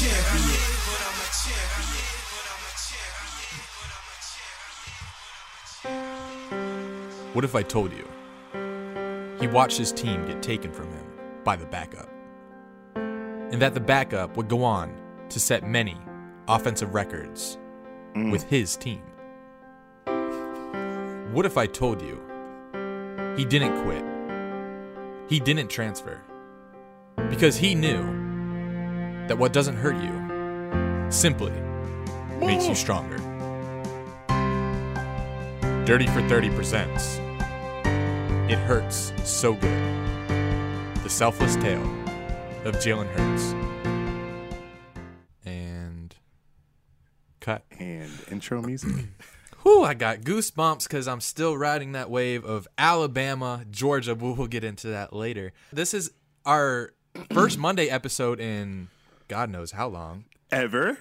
champion. But I'm a champion. What if I told you he watched his team get taken from him by the backup? And that the backup would go on to set many offensive records mm. with his team? What if I told you he didn't quit? He didn't transfer because he knew that what doesn't hurt you simply makes you stronger. Dirty for 30 presents. It hurts so good. The selfless tale of Jalen Hurts. And cut. And intro music. Whew, I got goosebumps because I'm still riding that wave of Alabama, Georgia. We'll, we'll get into that later. This is our first Monday episode in God knows how long. Ever?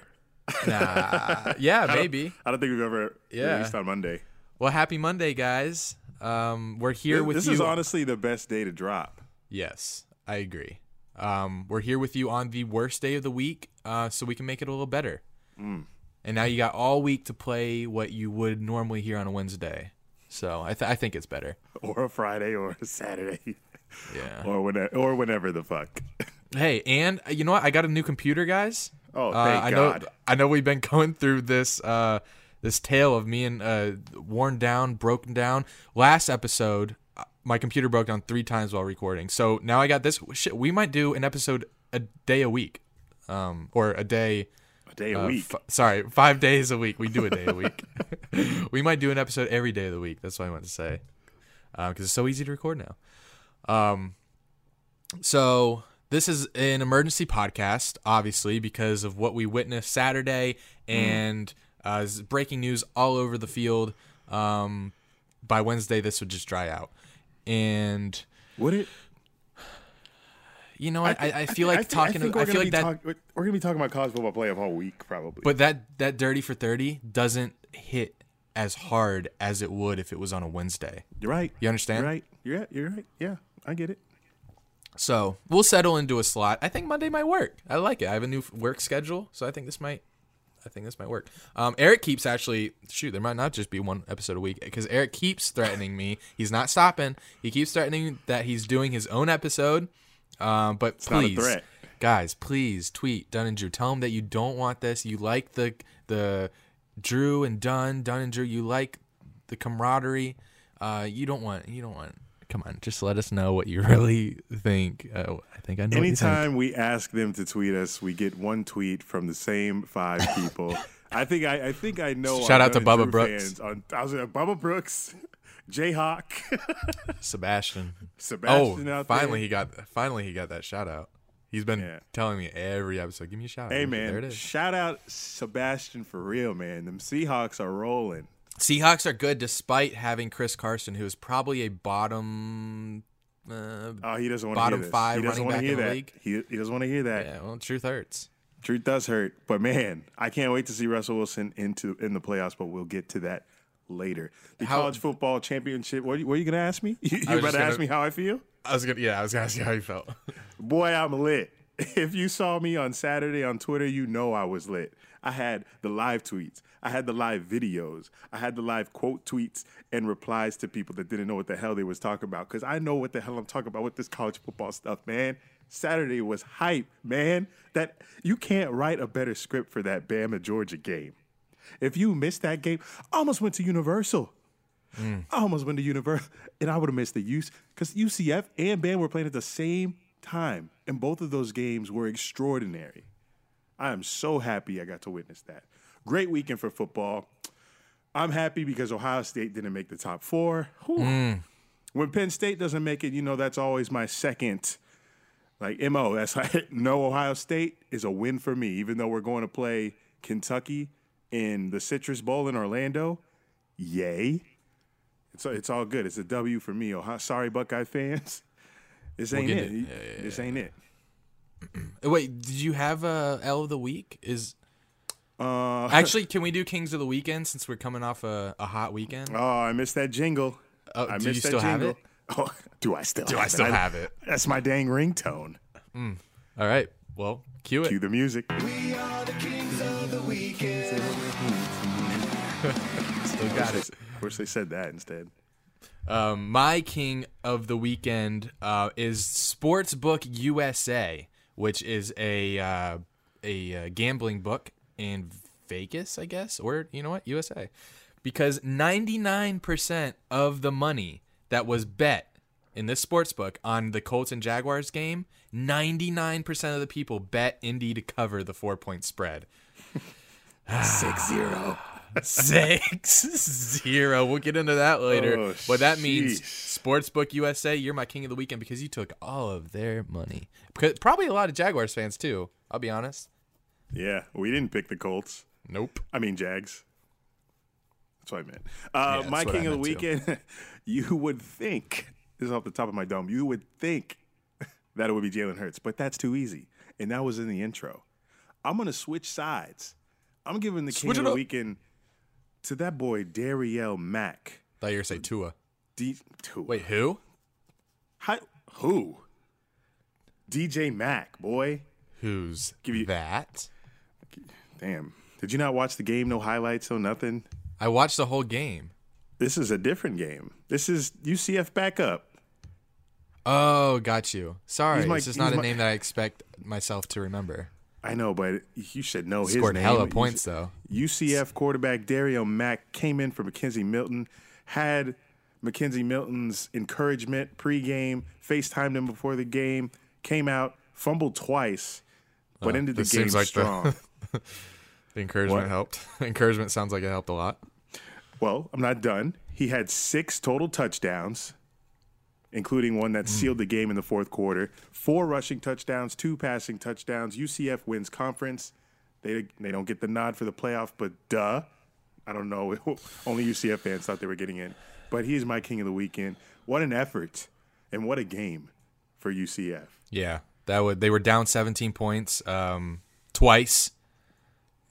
Nah, yeah, maybe. I don't think we've ever Yeah. released on Monday. Well, happy Monday, guys. Um, we're here with this you. This is honestly the best day to drop. Yes, I agree. Um, we're here with you on the worst day of the week, uh, so we can make it a little better. Mm. And now you got all week to play what you would normally hear on a Wednesday. So I, th- I think it's better. Or a Friday or a Saturday. Yeah. or whenever or whenever the fuck. Hey, and uh, you know what? I got a new computer, guys. Oh, Uh, thank I know. God. I know we've been going through this uh, this tale of me and uh, worn down, broken down. Last episode, uh, my computer broke down three times while recording. So now I got this. Shit, we might do an episode a day a week, um, or a day. A day a uh, week. f- sorry, five days a week. We do a day a week. we might do an episode every day of the week. That's what I meant to say, because it's so easy to record now. Um, so this is an emergency podcast, obviously, because of what we witnessed Saturday and uh, breaking news all over the field. Um, by Wednesday, this would just dry out, and Would it? you know what? I, I, thi- feel like talking. I, we're feel like be that. talk- we're gonna be talking about college football playoff all week, probably. But that that dirty for thirty doesn't hit as hard as it would if it was on a Wednesday. you're right. You understand? You're right. You're right. You're right. Yeah, I get it. So we'll settle into a slot. I think Monday might work. I like it. I have a new work schedule, so I think this might. I think this might work. Um, Eric keeps actually shoot. There might not just be one episode a week because Eric keeps threatening me. He's not stopping. He keeps threatening that he's doing his own episode. Um, but not a please, threat. guys, please tweet Dunn and Drew. Tell him that you don't want this. You like the the Drew and Dunn, Dunn and Drew. You like the camaraderie. Uh, you don't want. You don't want. Come on, just let us know what you really think. Uh, I think I know. what you think. Anytime we ask them to tweet us, we get one tweet from the same five people. I think I, I think I know. Shout out to Bubba Brooks. On, I was at Bubba Brooks, Jayhawk, Sebastian. Sebastian oh, finally there. he got finally he got that shout out. He's been Yeah. telling me every episode, give me a shout out. Hey there it man, shout out Sebastian for real, man. Them Seahawks are rolling. Seahawks are good despite having Chris Carson, who is probably a bottom. Uh, Oh, he doesn't want to Bottom five running back in the that. league? He, he doesn't want to hear that. yeah, well, truth hurts. Truth does hurt, but man, I can't wait to see Russell Wilson into in the playoffs. But we'll get to that later. The How- college football championship. What, what are you gonna ask me? You, was about to ask me how I feel? I was gonna, yeah, I was gonna ask you how you felt. Boy, I'm lit. If you saw me on Saturday on Twitter, you know I was lit. I had the live tweets, I had the live videos, I had the live quote tweets and replies to people that didn't know what the hell they was talking about. Cause I know what the hell I'm talking about with this college football stuff, man. Saturday was hype, man. That you can't write a better script for that Bama Georgia game. If you missed that game, I almost went to Universal. Mm. I almost went to Universal, and I would have missed the use because UCF and Bama were playing at the same time, and both of those games were extraordinary. I am so happy I got to witness that. Great weekend for football. I'm happy because Ohio State didn't make the top four. Whew. Mm. When Penn State doesn't make it, you know that's always my second, like mo. That's like no Ohio State is a win for me, even though we're going to play Kentucky in the Citrus Bowl in Orlando. Yay! It's it's all good. It's a W for me. Ohio, sorry, Buckeye fans. This ain't get it. it. Yeah, yeah, this ain't it. Uh, Wait, did you have a L of the week? Is Uh, actually, can we do Kings of the Weekend since we're coming off a, a hot weekend? oh, I missed that jingle. Oh, I do you missed that still have jingle. it? Oh, do I still? Do have I still it? have it? That's my dang ringtone. All right. Well, cue it. Cue the music. We are the kings of the weekend. Still got it. Of course, they said that instead. Um, my king of the weekend uh, is Sportsbook USA, which is a uh, a uh, gambling book in Vegas, I guess, or you know what, USA, because ninety nine percent of the money that was bet in this sports book on the Colts and Jaguars game, ninety nine percent of the people bet Indy to cover the four point spread. Six zero. Six zero. We'll get into that later. Oh, what that means. Sportsbook USA, you're my king of the weekend because you took all of their money. Because probably a lot of Jaguars fans too. I'll be honest. Yeah, we didn't pick the Colts. Nope. I mean Jags. That's what I meant. Uh, Yeah, my king of the weekend. you would think this is off the top of my dome. You would think that it would be Jalen Hurts, but that's too easy. And that was in the intro. I'm gonna switch sides. I'm giving the king of the up. weekend to that boy Darriel Mack. Thought you were say Tua. D- who? Wait, who? Hi- who? DJ Mack, boy. Who's Give you- that? Damn. Did you not watch the game? No highlights, no nothing. I watched the whole game. This is a different game. This is UCF backup. Oh, got you. Sorry, my- this is not a my- name that I expect myself to remember. I know, but you should know his Scored name. hella points though. UCF quarterback Dario Mack came in for McKenzie Milton, had McKenzie Milton's encouragement pregame, FaceTimed him before the game, came out, fumbled twice, but oh, ended the game like the- strong. The encouragement What? helped. encouragement sounds like it helped a lot. well, I'm not done. He had six total touchdowns, including one that sealed the game in the fourth quarter. Four rushing touchdowns, two passing touchdowns. UCF wins conference. They they don't get the nod for the playoff, but duh. I don't know. Only UCF fans thought they were getting in. But he's my king of the weekend. What an effort and what a game for UCF. Yeah, that would. They were down 17 points um, twice,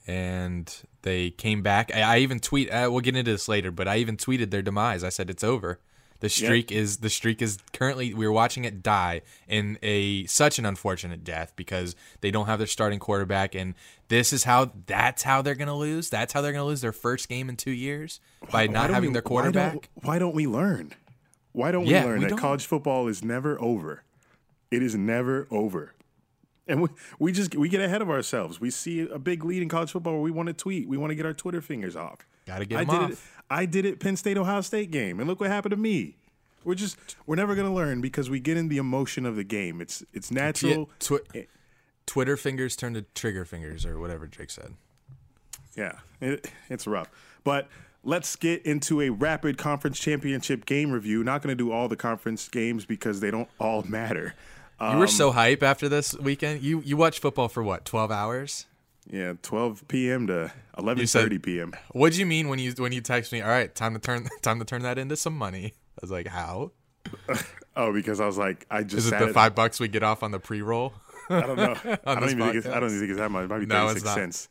and they came back. I, I even tweet. Uh, we'll get into this later, but I even tweeted their demise. I said it's over. The streak is the streak is currently we're watching it die in a such an unfortunate death because they don't have their starting quarterback and this is how that's how they're gonna lose. That's how they're gonna lose their first game in two years by Why not having we- their why don't- quarterback. Why don't, we learn? Why don't Yeah, we learn we that don't. college football is never over? It is never over. And we, we just we get ahead of ourselves. We see a big lead in college football where we want to tweet. We want to get our Twitter fingers off. Gotta get I did off. it. I did it Penn State Ohio State game, and look what happened to me. We're just we're never gonna learn because we get in the emotion of the game. It's it's natural. twi- Twitter fingers turn to trigger fingers or whatever Jake said. Yeah, it, it's rough. But let's get into a rapid conference championship game review. Not going to do all the conference games because they don't all matter. You Um, were so hype after this weekend. You you watched football for what? Twelve hours? Yeah, 12 p.m. to 11:30 p.m. What do you mean when you when you text me? All right, time to turn time to turn that into some money. I was like, how? Oh, because I was like, I just Is it the at- five bucks we get off on the pre roll? I don't know. I don't even think it's, I don't even think it's that much. It might be No, 36 it's cents.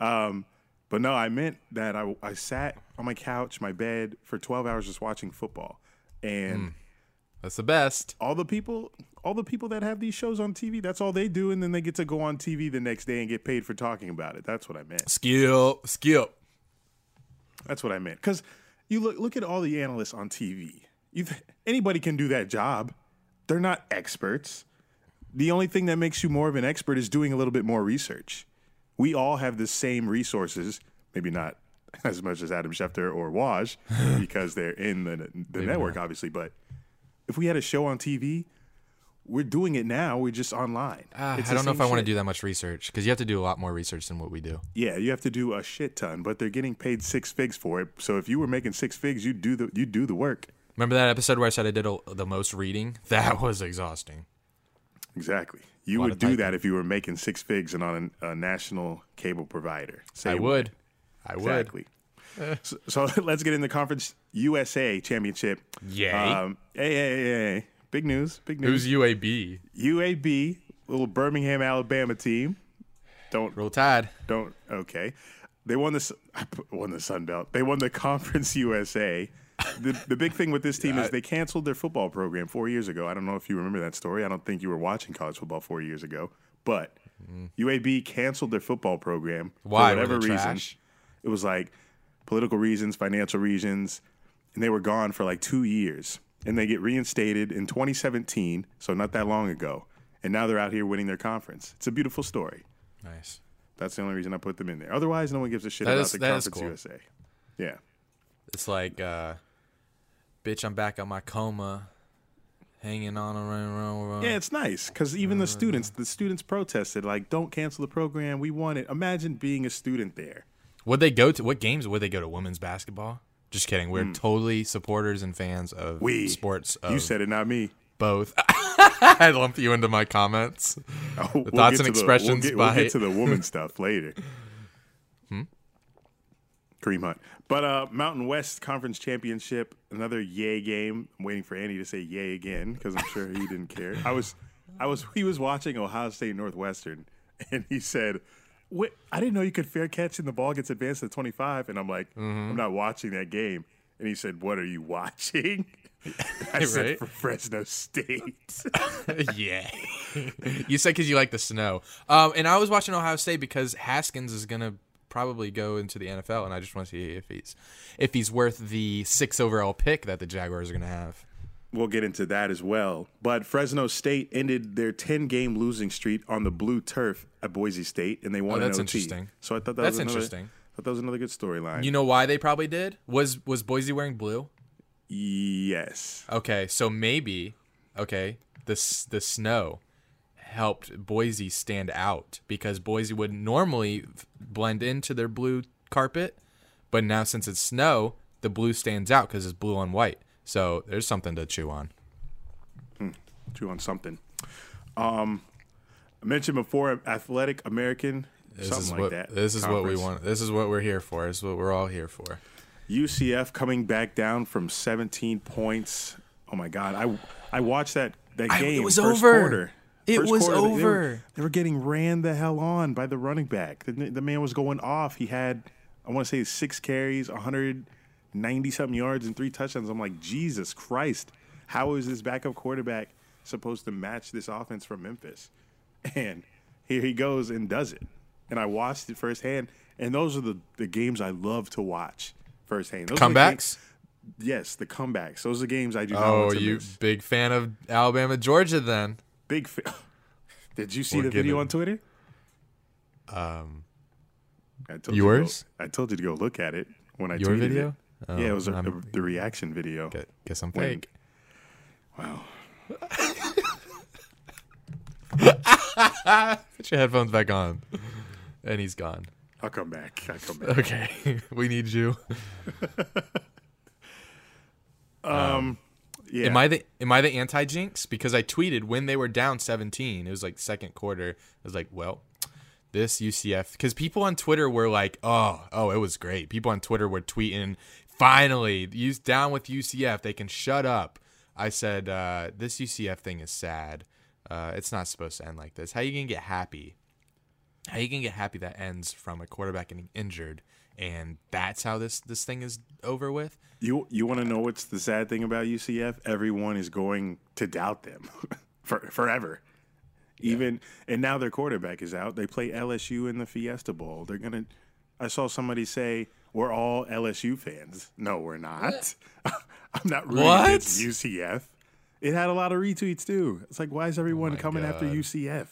Um, but no, I meant that I, I sat on my couch, my bed for 12 hours just watching football. And That's the best. all the people all the people that have these shows on TV, that's all they do and then they get to go on TV the next day and get paid for talking about it. That's what I meant. Skip, skip. That's what I meant. Cuz you look look at all the analysts on TV. You th- anybody can do that job. They're not experts. The only thing that makes you more of an expert is doing a little bit more research. We all have the same resources, maybe not as much as Adam Schefter or Woj because they're in the, the network, obviously. But if we had a show on TV, we're doing it now. We're just online. Ah, it's I don't know if I want to do that much research because you have to do a lot more research than what we do. Yeah, you have to do a shit ton, but they're getting paid six figs for it. So if you were making six figs, you do the you do the work. Remember that episode where I said I did a, the most reading? That was exhausting. Exactly. You would do that if you were making six figs and on a, a national cable provider. Say I what? would. I would. Exactly. So, so let's get in the conference USA championship. Yay. Um, hey, hey, hey, hey. Big news. Big news. Who's UAB? UAB, little Birmingham, Alabama team. Don't Roll Tide. don't okay. They won the S- I put- won the Sun Belt. They won the Conference USA. the, the big thing with this team is they canceled their football program four years ago. I don't know if you remember that story. I don't think you were watching college football four years ago, but UAB canceled their football program. Why? for whatever reason. trash? It was like political reasons, financial reasons, and they were gone for like two years. And they get reinstated in 2017, so not that long ago. And now they're out here winning their conference. It's a beautiful story. Nice. That's the only reason I put them in there. Otherwise, no one gives a shit That about is- the Conference cool. USA. Yeah. It's like, uh, bitch, I'm back on my coma, hanging on a run, run, run. Yeah, it's nice because even the students, the students protested, like, don't cancel the program. We want it. Imagine being a student there. Would they go to what games would they go to? Women's basketball? Just kidding. We're totally supporters and fans of. We. sports. Of You said it, not me. both. I lumped you into my comments. Oh, we'll thoughts and to the- expressions we'll get, we'll get to the woman stuff later. Hmm? Kareem Hunt. But uh, Mountain West Conference Championship, another yay game. I'm waiting for Andy to say yay again because I'm sure he didn't care. I was, I was, he was watching Ohio State Northwestern, and he said, "What? I didn't know you could fair catch and the ball gets advanced to 25." And I'm like, Mm-hmm. "I'm not watching that game." And he said, "What are you watching?" I said, Right. "For Fresno State." yeah. you said because you like the snow. Um, and I was watching Ohio State because Haskins is gonna probably go into the NFL, and I just want to see if he's if he's worth the six overall pick that the Jaguars are gonna have. We'll get into that as well. But Fresno State ended their 10 game losing streak on the blue turf at Boise State, and they oh, won Oh, that's an OT. interesting. So I thought that That's was another, interesting. I thought that was another good storyline. You know why they probably did? Was was Boise wearing blue? yes. Okay, so maybe okay, the the snow helped Boise stand out because Boise would normally blend into their blue carpet, but now since it's snow, the blue stands out because it's blue on white. So there's something to chew on. Chew on something. Um, I mentioned before, Athletic American, This something is like what that. this is what we want. This is what we're here for. This is what we're all here for. UCF coming back down from 17 points. Oh my God! I I watched that that I- it game. was first over. Quarter. It First was quarter, they- They were, over. they were getting ran the hell on by the running back. The, the man was going off. He had I want to say six carries, 190 something yards, and three touchdowns. I'm like, Jesus Christ! How is this backup quarterback supposed to match this offense from Memphis? And here he goes and does it. And I watched it firsthand. And those are the, the games I love to watch firsthand. Those the Comebacks. Yes, the comebacks. Those are the games I do not Oh, you miss. big fan of Alabama, Georgia? Then Big fan. Did you see We're the video on Twitter? Um, I told yours? You to go, I told you to go look at it when I your tweeted video? It. Oh, yeah, it was a, I'm- the reaction video. gu- guess I'm When- fake. Wow. Put your headphones back on. And he's gone. I'll come back. I'll come back. Okay. we need you. Um, Yeah. Am I the am I the anti jinx? Because I tweeted when they were down 17. It was like second quarter. I was like, well, this UCF because people on Twitter were like, oh, oh, it was great. People on Twitter were tweeting, finally, use down with UCF. They can shut up. I said, uh, this UCF thing is sad. Uh, it's not supposed to end like this. How you gonna get happy? How you gonna get happy that ends from a quarterback getting injured, and that's how this this thing is over with? You you want to know what's the sad thing about UCF? Everyone is going to doubt them for forever. Even and now their quarterback is out. They play LSU in the Fiesta Bowl. They're gonna. I saw somebody say we're all LSU fans. No, we're not. I'm not rooting What? against UCF. It had a lot of retweets too. It's like, why is everyone Oh my coming after UCF?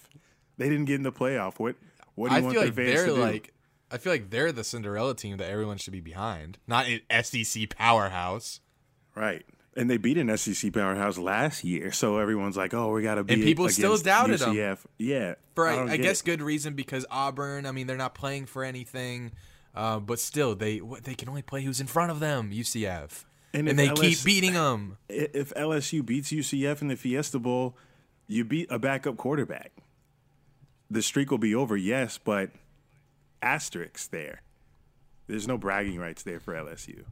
They didn't get in the playoff. What? What do you I want feel their like fans they're to do? like I feel like they're the Cinderella team that everyone should be behind, not an SEC powerhouse. Right. And they beat an SEC powerhouse last year, so everyone's like, "Oh, we got to beat." And people still doubted. UCF. Yeah, For don't I, I guess it. good reason because Auburn. I mean, they're not playing for anything, uh, but still they they can only play who's in front of them. UCF, And and, they LS keep beating them. If LSU beats UCF in the Fiesta Bowl, you beat a backup quarterback. The streak will be over, yes, but asterisks there. There's no bragging rights there for LSU.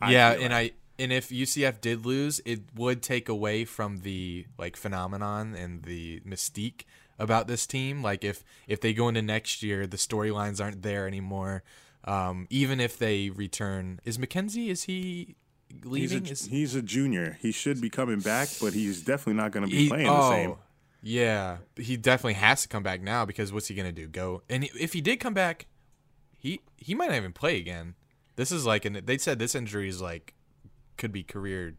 I yeah, and like. I and if UCF did lose, it would take away from the like phenomenon and the mystique about this team. Like if if they go into next year, the storylines aren't there anymore. Um, even if they return, is McKenzie? Is he He's leaving? a, he's a junior. He should be coming back, but he's definitely not going to be he- playing oh, the same. Yeah, he definitely has to come back now because what's he gonna do? Go and if he did come back, he he might not even play again. This is like and they said this injury is like could be career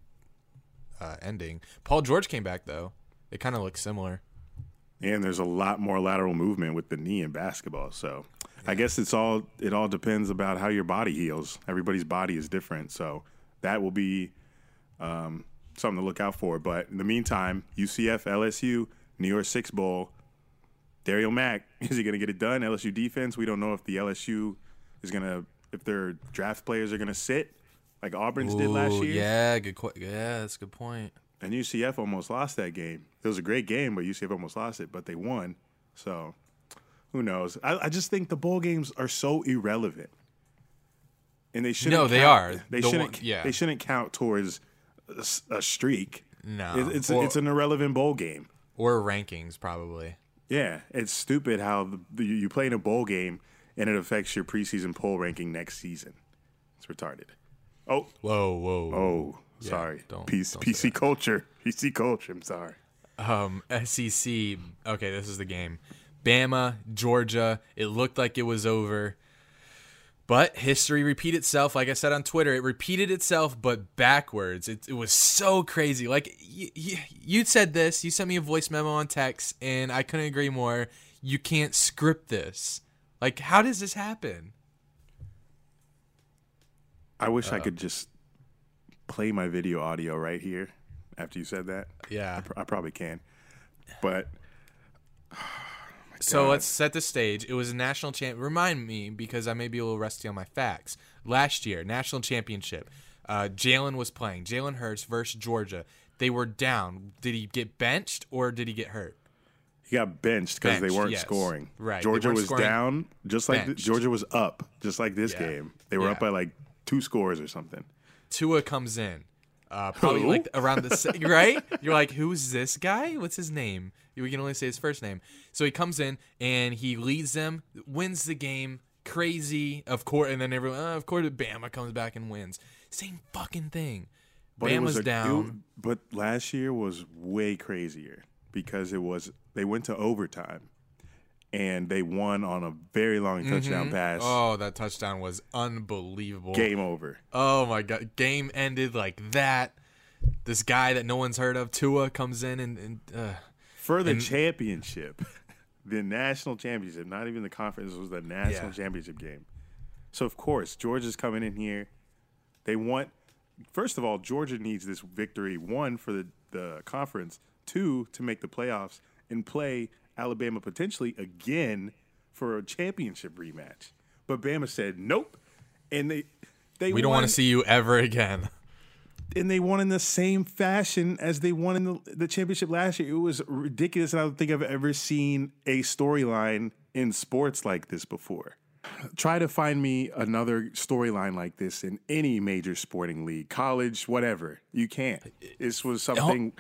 uh, ending. Paul George came back though. It kind of looks similar. And there's a lot more lateral movement with the knee in basketball. So I guess it's all it all depends about how your body heals. Everybody's body is different, so that will be um, something to look out for. But in the meantime, UCF, LSU, New York Six Bowl. Dario Mack is he going to get it done? LSU defense. We don't know if the LSU is going to if their draft players are going to sit like Auburn's did last year. Yeah, good. Qu- yeah, that's a good point. And UCF almost lost that game. It was a great game, but UCF almost lost it, but they won. So who knows? I, I just think the bowl games are so irrelevant. And they shouldn't No, they count- are. They The shouldn't one- yeah. they shouldn't count towards a streak. No, It- it's or, it's an irrelevant bowl game. or rankings probably. Yeah, it's stupid how the, the, you play in a bowl game and it affects your preseason poll ranking next season. It's retarded. Oh, Whoa, whoa. oh, sorry. don't- PC, don't PC culture. PC culture. I'm sorry. um, SEC. Okay, this is the game. Bama, Georgia. It looked like it was over. But history repeat itself. Like I said on Twitter, it repeated itself, but backwards. It, it was so crazy. Like y- y- you said this, you sent me a voice memo on text, and I couldn't agree more. You can't script this. Like, how does this happen? I wish I could just play my video audio right here after you said that. Yeah. I, pr- I probably can. But So God. let's set the stage. It was a national champ. Remind me because I may be a little rusty on my facts. Last year, national championship. Uh, Jalen was playing. Jalen Hurts versus Georgia. They were down. Did he get benched or did he get hurt? he got benched because they weren't yes. scoring. Right, Georgia was scoring. down, just like Benched. Georgia was up, just like this Yeah. game. They were Yeah. up by like two scores or something. Tua comes in. Uh, probably Who? like around the se- right. You're like, who's this guy? What's his name? We can only say his first name. So he comes in and he leads them, wins the game. Crazy, of course. And then everyone, uh, of course, Bama comes back and wins. Same fucking thing. But Bama's was a- down. it- but last year was way crazier because it was they went to overtime and they won on a very long touchdown pass. Oh, that touchdown was unbelievable. Game over. Oh my god, game ended like that. This guy that no one's heard of, Tua, comes in and, and uh, For the And- championship, the national championship, not even the conference, was the national Yeah. championship game. So of course, Georgia's coming in here. They want first of all, Georgia needs this victory, one for the, the conference, two to make the playoffs and play Alabama potentially again for a championship rematch. But Bama said nope. And they they we don't want to see you ever again. and they won in the same fashion as they won in the, the championship last year. It was ridiculous. And I don't think I've ever seen a storyline in sports like this before. Try to find me another storyline like this in any major sporting league, college, whatever. You can't. This was something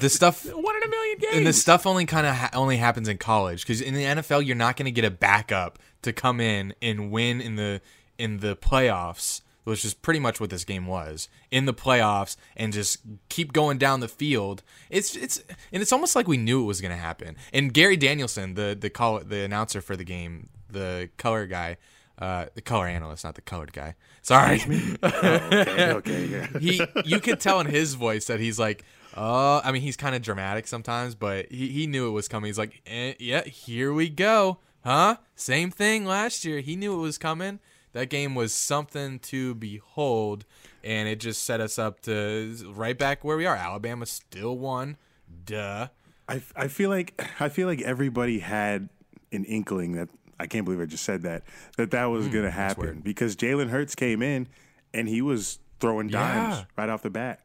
The stuff one in a million games. and the stuff only kind of ha- only happens in college because in the NFL you're not going to get a backup to come in and win in the in the playoffs, which is pretty much what this game was in the playoffs, and just keep going down the field. It's it's and it's almost like we knew it was going to happen. And Gary Danielson, the the call the announcer for the game, the color guy. Uh, the color analyst, not the colored guy. Sorry. okay, okay, yeah. he you could tell in his voice that he's like uh i mean he's kind of dramatic sometimes but he, he knew it was coming. He's like eh, yeah here we go. Huh? Same thing last year. He knew it was coming. That game was something to behold and it just set us up to right back where we are. Alabama still won. Duh. I, I feel like I feel like everybody had an inkling that I can't believe I just said that that that was going to happen because Jalen Hurts came in and he was throwing dimes Yeah. right off the bat.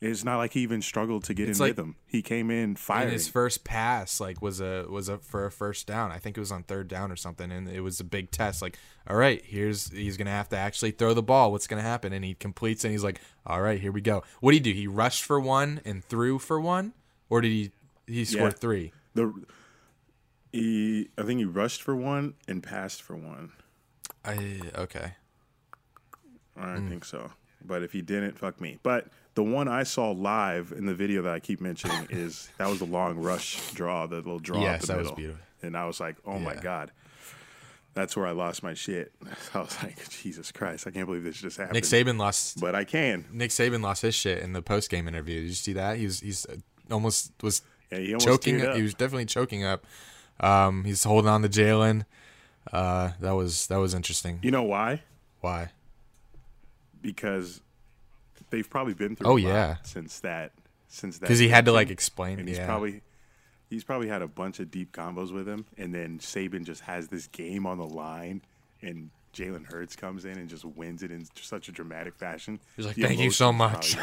It's not like he even struggled to get in like- rhythm. He came in and firing. his first pass like was a was a for a first down. I think it was on third down or something, and it was a big test. Like, all right, here's he's gonna have to actually throw the ball. What's gonna happen? And he completes, and he's like, all right, here we go. What did he do? He rushed for one and threw for one, or did he he scored Yeah. three? the he, I think he rushed for one and passed for one. I okay. I Hmm. think so. But if he didn't, fuck me. But the one I saw live in the video that I keep mentioning is that was the long rush draw, the little draw Yes, up the that was middle. beautiful. And I was like, oh my god, that's where I lost my shit. I was like, Jesus Christ, I can't believe this just happened. Nick Saban lost. but I can. Nick Saban lost his shit in the post game interview. Did you see that? He's he's uh, almost was Yeah, he almost choking. Up. up. He was definitely choking up. Um, he's holding on to Jalen. Uh, that was that was interesting. You know why? Why? Because they've probably been through. Oh, yeah. since that since that Because he had to like explain. and he's yeah. probably he's probably had a bunch of deep combos with him, and then Saban just has this game on the line, and Jalen Hurts comes in and just wins it in such a dramatic fashion. He's like, The "Thank you so much."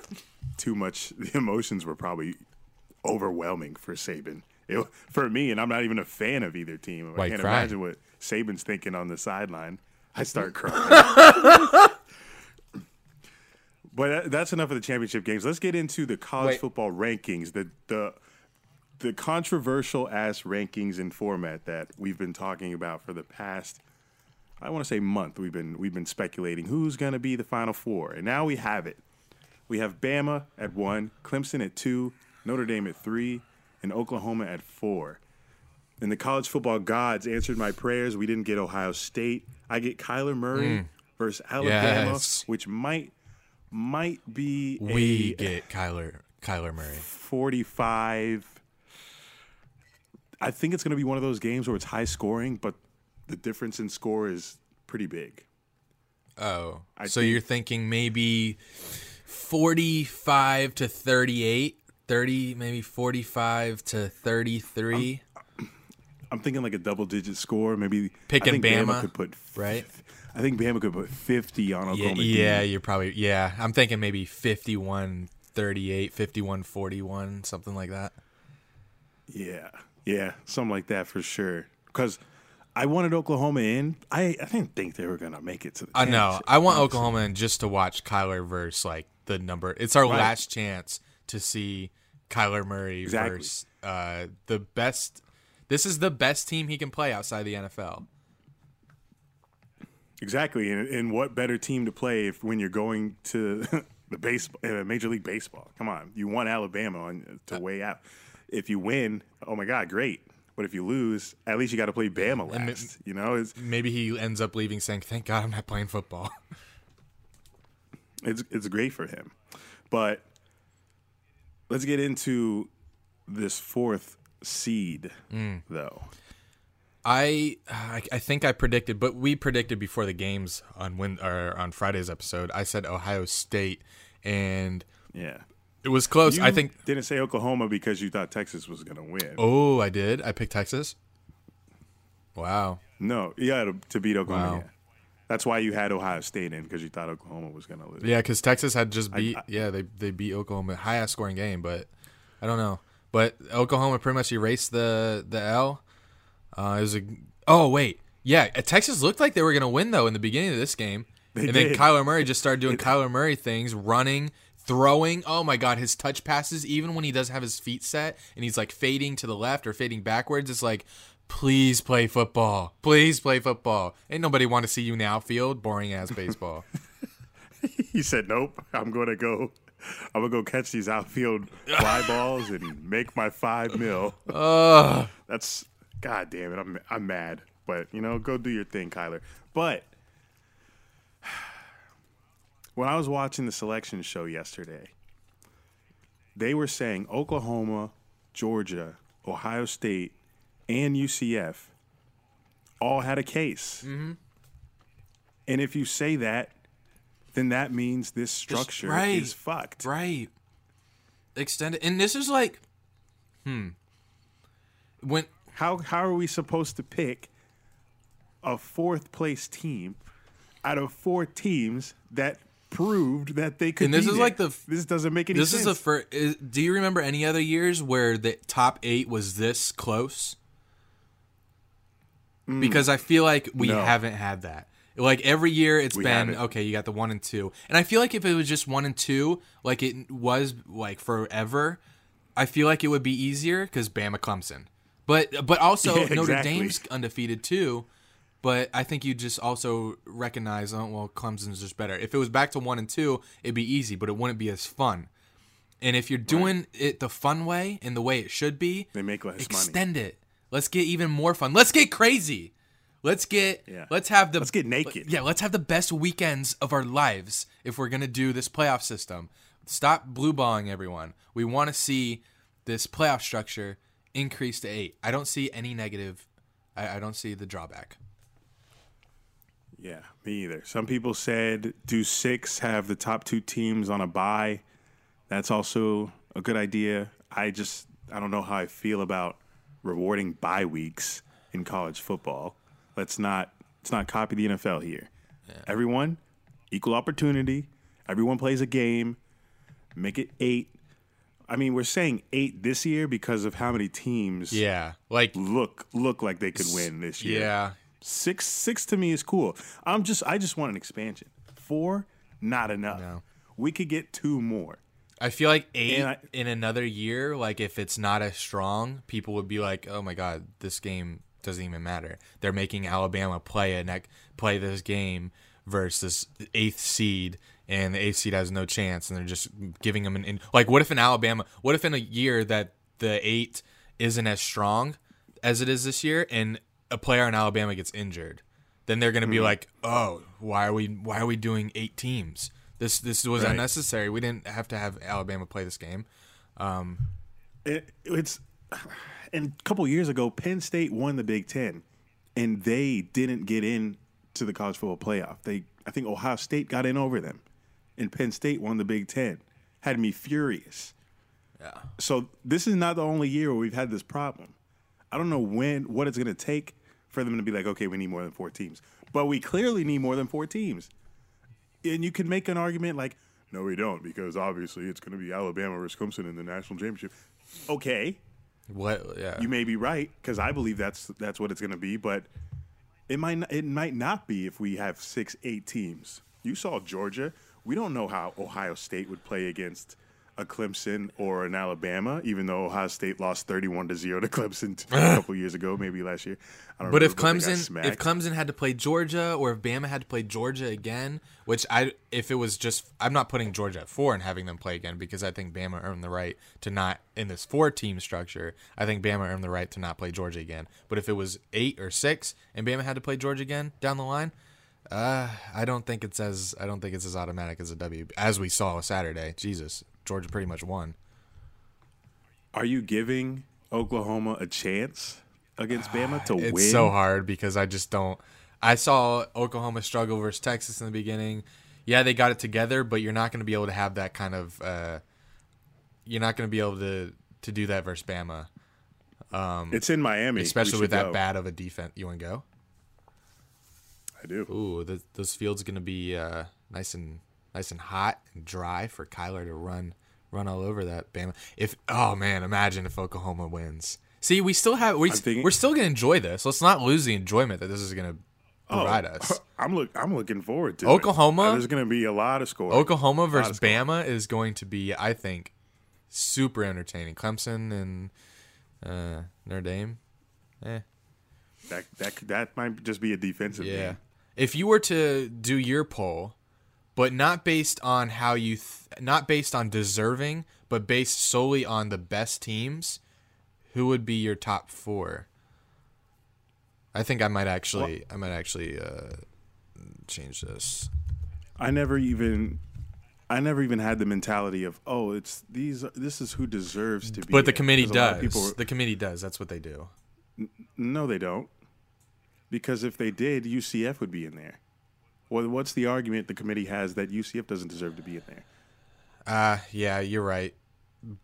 too much. The emotions were probably overwhelming for Saban. It, for me, and I'm not even a fan of either team. I can't crying. imagine what Saban's thinking on the sideline. I start crying. But that's enough of the championship games. Let's get into the college Wait. football rankings. The the the controversial ass rankings and format that we've been talking about for the past I want to say month. We've been we've been speculating who's going to be the final four. And now we have it. We have Bama at 1, Clemson at 2, Notre Dame at 3, and Oklahoma at 4. And the college football gods answered my prayers. We didn't get Ohio State. I get Kyler Murray mm. versus Alabama, Yes. which might might be we get Kyler Kyler Murray. 45. I think it's going to be one of those games where it's high scoring, but the difference in score is pretty big. Oh, I so think- you're thinking maybe 45 to 38, 30, maybe 45 to 33, I'm thinking like a double digit score. Maybe I think Bama, Bama, could put right? I think Bama could put 50 on Oklahoma. yeah, D. you're probably yeah. I'm thinking maybe 51 38, 51 41, something like that. yeah, yeah, something like that for sure. Because I wanted Oklahoma in. I, I didn't think they were gonna make it to the. I know. I want. Oklahoma in just to watch Kyler versus like the number. It's our Right. last chance to see Kyler Murray Exactly. versus uh, the best. This is the best team he can play outside the NFL. Exactly, and, and what better team to play if when you're going to the baseball, uh, Major League Baseball? Come on, you want Alabama on to weigh out. If you win, oh my God, great. But if you lose, at least you got to play Bama last. you know, it's Maybe he ends up leaving saying, "Thank God I'm not playing football." it's it's great for him. But let's get into this fourth seed, Mm. though. I, I I think I predicted, but we predicted before the games on when or on Friday's episode. I said Ohio State, and Yeah, it was close. you I think. didn't say Oklahoma because you thought Texas was going to win. Oh, I did. I picked Texas. Wow. No, yeah, to, to beat Oklahoma. Wow. Yeah. That's why you had Ohio State in because you thought Oklahoma was going to lose. Yeah, because Texas had just beat. I- yeah, they they beat Oklahoma, high ass scoring game, but I don't know. But Oklahoma pretty much erased the the L. Uh, it was a. Oh wait, yeah. uh, Texas looked like they were gonna win though in the beginning of this game, They and then. Kyler Murray just started doing Kyler Murray things, running, throwing. Oh my God, his touch passes, even when he doesn't have his feet set and he's like fading to the left or fading backwards, it's like. Please play football. Please play football. Ain't nobody want to see you in the outfield. Boring ass baseball. He said, "Nope, I'm going to go. I'm gonna go catch these outfield fly balls and make my five mil." That's God damn it. I'm I'm mad, but you know, go do your thing, Kyler. But when I was watching the selection show yesterday, they were saying Oklahoma, Georgia, Ohio State, and UCF all had a case. Mm-hmm. And if you say that, then that means this structure right. is fucked. Right. Extended. And this is like, hmm. When How how are we supposed to pick a fourth place team out of four teams that proved that they could? And this is there? like the- this doesn't make any this sense. is the first. Is, do you remember any other years where the top eight was this close? Because I feel like we Mm. No. haven't had that. Like every year, it's We been okay. You got the one and two, and I feel like if it was just one and two, like it was like forever, I feel like it would be easier because Bama Clemson. But but also Yeah, Notre exactly. Dame's undefeated too. but I think you just also recognize, oh well, Clemson's just better. If it was back to one and two, it'd be easy, but it wouldn't be as fun. And if you're doing it the fun way and the way it should be, They make less money. extend it. Let's get even more fun. Let's get crazy. Let's get Yeah. let's have the Let's get naked. Yeah, let's have the best weekends of our lives if we're gonna do this playoff system. Stop blue balling everyone. We want to see this playoff structure increase to eight. I don't see any negative. I, I don't see the drawback. Yeah, me either. Some people said do six, have the top two teams on a bye. That's also a good idea. I just I don't know how I feel about rewarding bye weeks in college football. Let's not let's not copy the NFL here. Everyone equal opportunity. Everyone plays a game. Make it eight. I mean, we're saying eight this year because of how many teams Yeah, like look look like they could win this year. yeah, Six six to me is cool. I'm just I just want an expansion. Four, not enough. No. We could get two more. I feel like eight I- in another year, like if it's not as strong, people would be like, "Oh my god, this game doesn't even matter." They're making Alabama play a neck play this game versus eighth seed, and the eighth seed has no chance, and they're just giving them an in, like. What if in Alabama? What if in a year that the eight isn't as strong as it is this year, and a player in Alabama gets injured? Then they're going to be hmm. like, "Oh, why are we why are we doing eight teams? This this was Right. unnecessary. We didn't have to have Alabama play this game." Um, it, it's and a couple years ago, Penn State won the Big Ten, and they didn't get in to the college football playoff. They I think Ohio State got in over them, and Penn State won the Big Ten. Had me furious. Yeah. So this is not the only year where we've had this problem. I don't know when what it's going to take for them to be like, okay, we need more than four teams, but we clearly need more than four teams. And you can make an argument like, no, we don't, because obviously it's going to be Alabama versus Clemson in the national championship. Okay, What? Yeah. you may be right because I believe that's that's what it's going to be, but it might not, it might not be if we have six, eight teams. You saw Georgia. We don't know how Ohio State would play against a Clemson or an Alabama, even though Ohio State lost thirty-one to zero to Clemson a couple years ago, maybe last year. I don't but if remember, got Clemson, if. Clemson had to play Georgia, or if Bama had to play Georgia again, which I, if it was just, I'm not putting Georgia at four and having them play again because I think Bama earned the right to not in this four-team structure. I think Bama earned the right to not play Georgia again. But if it was eight or six and Bama had to play Georgia again down the line, uh, I don't think it's as, I don't think it's as automatic as a W as we saw Saturday. Jesus, Georgia pretty much won. are you giving Oklahoma a chance against Bama to it's win? so hard because I just don't. I saw Oklahoma struggle versus Texas in the beginning. Yeah, they got it together, but you're not going to be able to have that kind of. Uh, you're not going to be able to to do that versus Bama, It's in Miami, especially with that bad of a defense. You want to go? I do. Ooh, th those fields going to be uh, nice and nice and hot and dry for Kyler to run run all over that Bama. If oh man, imagine if Oklahoma wins. See, we still have we, thinking- we're still going to enjoy this. Let's not lose the enjoyment that this is going to provide us. I'm look. I'm looking forward to. Oklahoma? Uh, There's going to be a lot of scoring. Oklahoma versus. Bama is going to be, I think, super entertaining. Clemson and uh, Notre Dame. Eh. That that that might just be a defensive Yeah. game. If you were to do your poll, but not based on how you, th- not based on deserving, but based solely on the best teams, who would be your top four? I think I might actually, I might actually uh, change this. I never even. I never even had the mentality of, oh, it's these. This is who deserves to be. But the committee committee 'Cause a lot of does. People, the committee does. That's what they do. no, they don't. Because if they did, UCF would be in there. Well, what's the argument the committee has that UCF doesn't deserve to be in there? Uh yeah, you're right.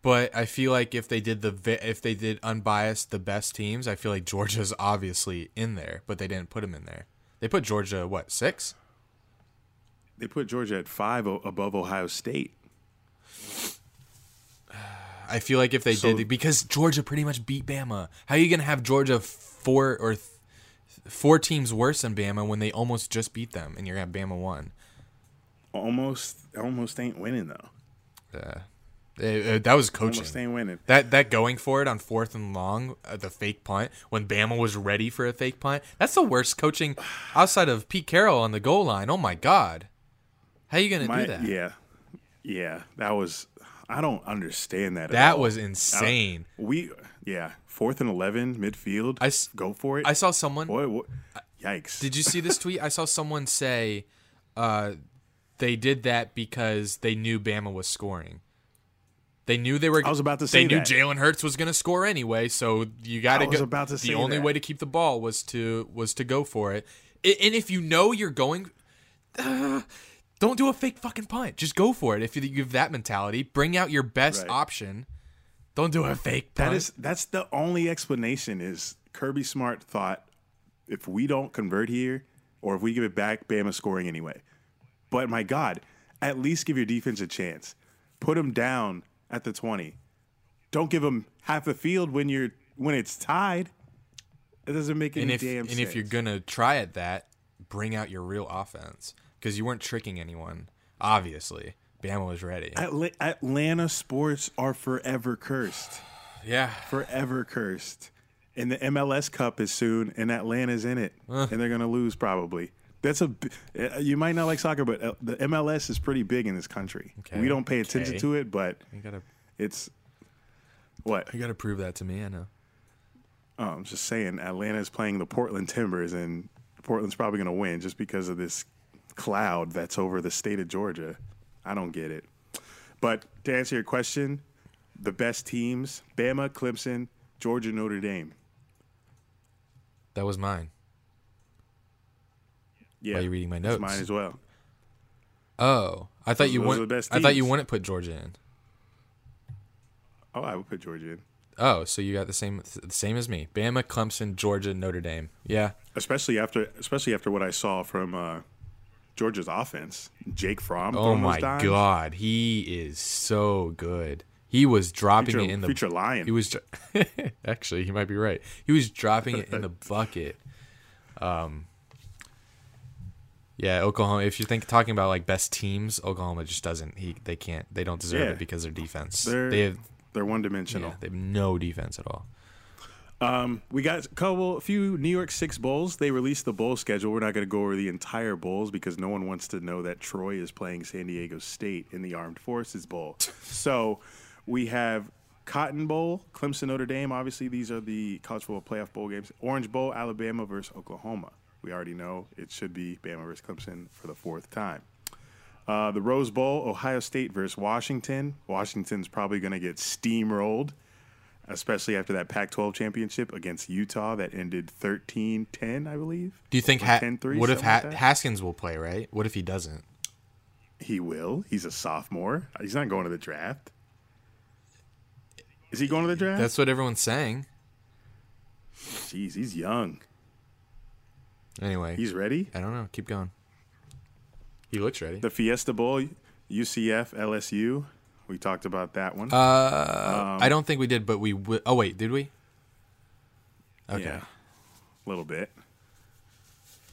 But I feel like if they did the if they did unbiased the best teams, I feel like Georgia's obviously in there, but they didn't put him in there. They put Georgia what six? They put Georgia at five above Ohio State. I feel like if they So- did because Georgia pretty much beat Bama. How are you gonna have Georgia four or th- four teams worse than Bama when they almost just beat them and you're gonna have Bama one? Almost, almost ain't winning though. Yeah. Uh, uh, that was coaching. Almost ain't winning. That that going for it on fourth and long, uh, the fake punt when Bama was ready for a fake punt. That's the worst coaching outside of Pete Carroll on the goal line. Oh my god, how you gonna My- do that? Yeah, yeah. That was. I don't understand that. at That was insane. We yeah. Fourth and eleven midfield. I s- go for it. I saw someone. What, what? Yikes! Did you see this tweet? I saw someone say uh, they did that because they knew Bama was scoring. They knew they were. I was about to say They knew that. Jalen Hurts was going to score anyway, so you got to I was go. about to the only that. way to keep the ball was to was to go for it. And if you know you're going, uh, don't do a fake fucking punt. Just go for it. If you you have that mentality, bring out your best Right. option. Don't do a fake punt. That is that's the only explanation is Kirby Smart thought if we don't convert here or if we give it back, Bama scoring anyway. But my God, at least give your defense a chance. Put them down at the twenty. Don't give them half the field when you're when it's tied. It doesn't make any and if damn and sense. And if you're gonna try at that, bring out your real offense because you weren't tricking anyone. Obviously, Bama was ready. Atla- Atlanta sports are forever cursed. yeah, Forever cursed. And the MLS Cup is soon, and Atlanta's in it, and they're gonna lose probably. That's a. uh, You might not like soccer, but uh, the MLS is pretty big in this country. Okay, We don't pay attention okay. to it, but you gotta it's what you gotta prove that to me. I know. oh, I'm just saying. Atlanta is playing the Portland Timbers, and Portland's probably gonna win just because of this cloud that's over the state of Georgia. I don't get it. But to answer your question, the best teams: Bama, Clemson, Georgia, Notre Dame. That was mine. Yeah, Why are you reading my notes? mine as well. Oh, I thought Those- you those wouldn't. I thought you wouldn't put Georgia in. Oh, I would put Georgia in, Oh, so you got the same the same as me. Bama, Clemson, Georgia, Notre Dame. Yeah, especially after especially after what I saw from uh, Georgia's offense. Jake Fromm. Oh my god, he is so good. He was dropping Future- it in the future Lion. He was actually, he might be right. He was dropping it in the bucket. Um, yeah, Oklahoma. If you think talking about like best teams, Oklahoma just doesn't. He they can't. They don't deserve Yeah. it because their defense. They're they have they're one dimensional. yeah, they have no defense at all. We got a couple, a few New Year's Six bowls. They released the bowl schedule. We're not going to go over the entire bowls because no one wants to know that Troy is playing San Diego State in the Armed Forces Bowl. so we have Cotton Bowl, Clemson, Notre Dame. Obviously, these are the college football playoff bowl games. Orange Bowl, Alabama versus Oklahoma. We already know it should be Bama versus Clemson for the fourth time. Uh, the Rose Bowl, Ohio State versus Washington. Washington's probably going to get steamrolled especially after that Pac-12 championship against Utah that ended 13-10, I believe. Do you think ha- 10-3, what if ha- like? Haskins will play? Right? What if he doesn't? He will. He's a sophomore. He's not going to the draft. Is he going to the draft? That's what everyone's saying. Jeez, he's young. Anyway, He's ready. I don't know. Keep going. He looks ready. The Fiesta Bowl, UCF, LSU. We talked about that one. Uh, Um, I don't think we did, but we. W- oh wait, did we? Okay. Yeah, a little bit.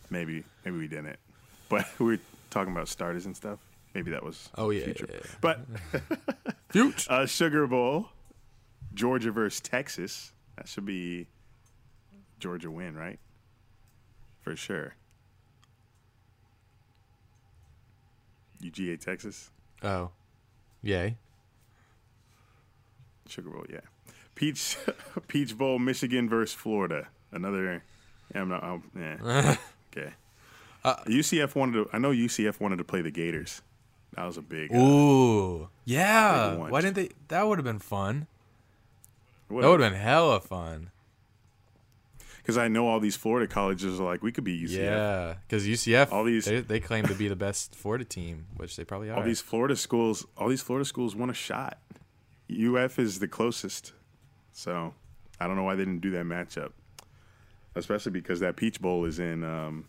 Maybe, maybe we didn't. But we were talking about starters and stuff. Maybe that was. Oh yeah. future. yeah, yeah. But Future. Uh, Sugar Bowl, Georgia versus Texas. That should be Georgia win, right? For sure. UGA Texas, Oh, yay. Sugar Bowl, yeah. Peach Peach Bowl, Michigan versus Florida. Another. Yeah, I'm not. I'm, yeah. okay. UCF wanted to. I know UCF wanted to play the Gators. That was a big. Uh, Ooh, yeah. Big. Why didn't they? That would have been fun. That would have been hella fun. Because I know all these Florida colleges are like, we could be UCF. Yeah, because UCF, All these- they, they claim to be the best Florida team, which they probably are. All these Florida schools, all these Florida schools want a shot. UF is the closest, so I don't know why they didn't do that matchup. Especially because that Peach Bowl is in um,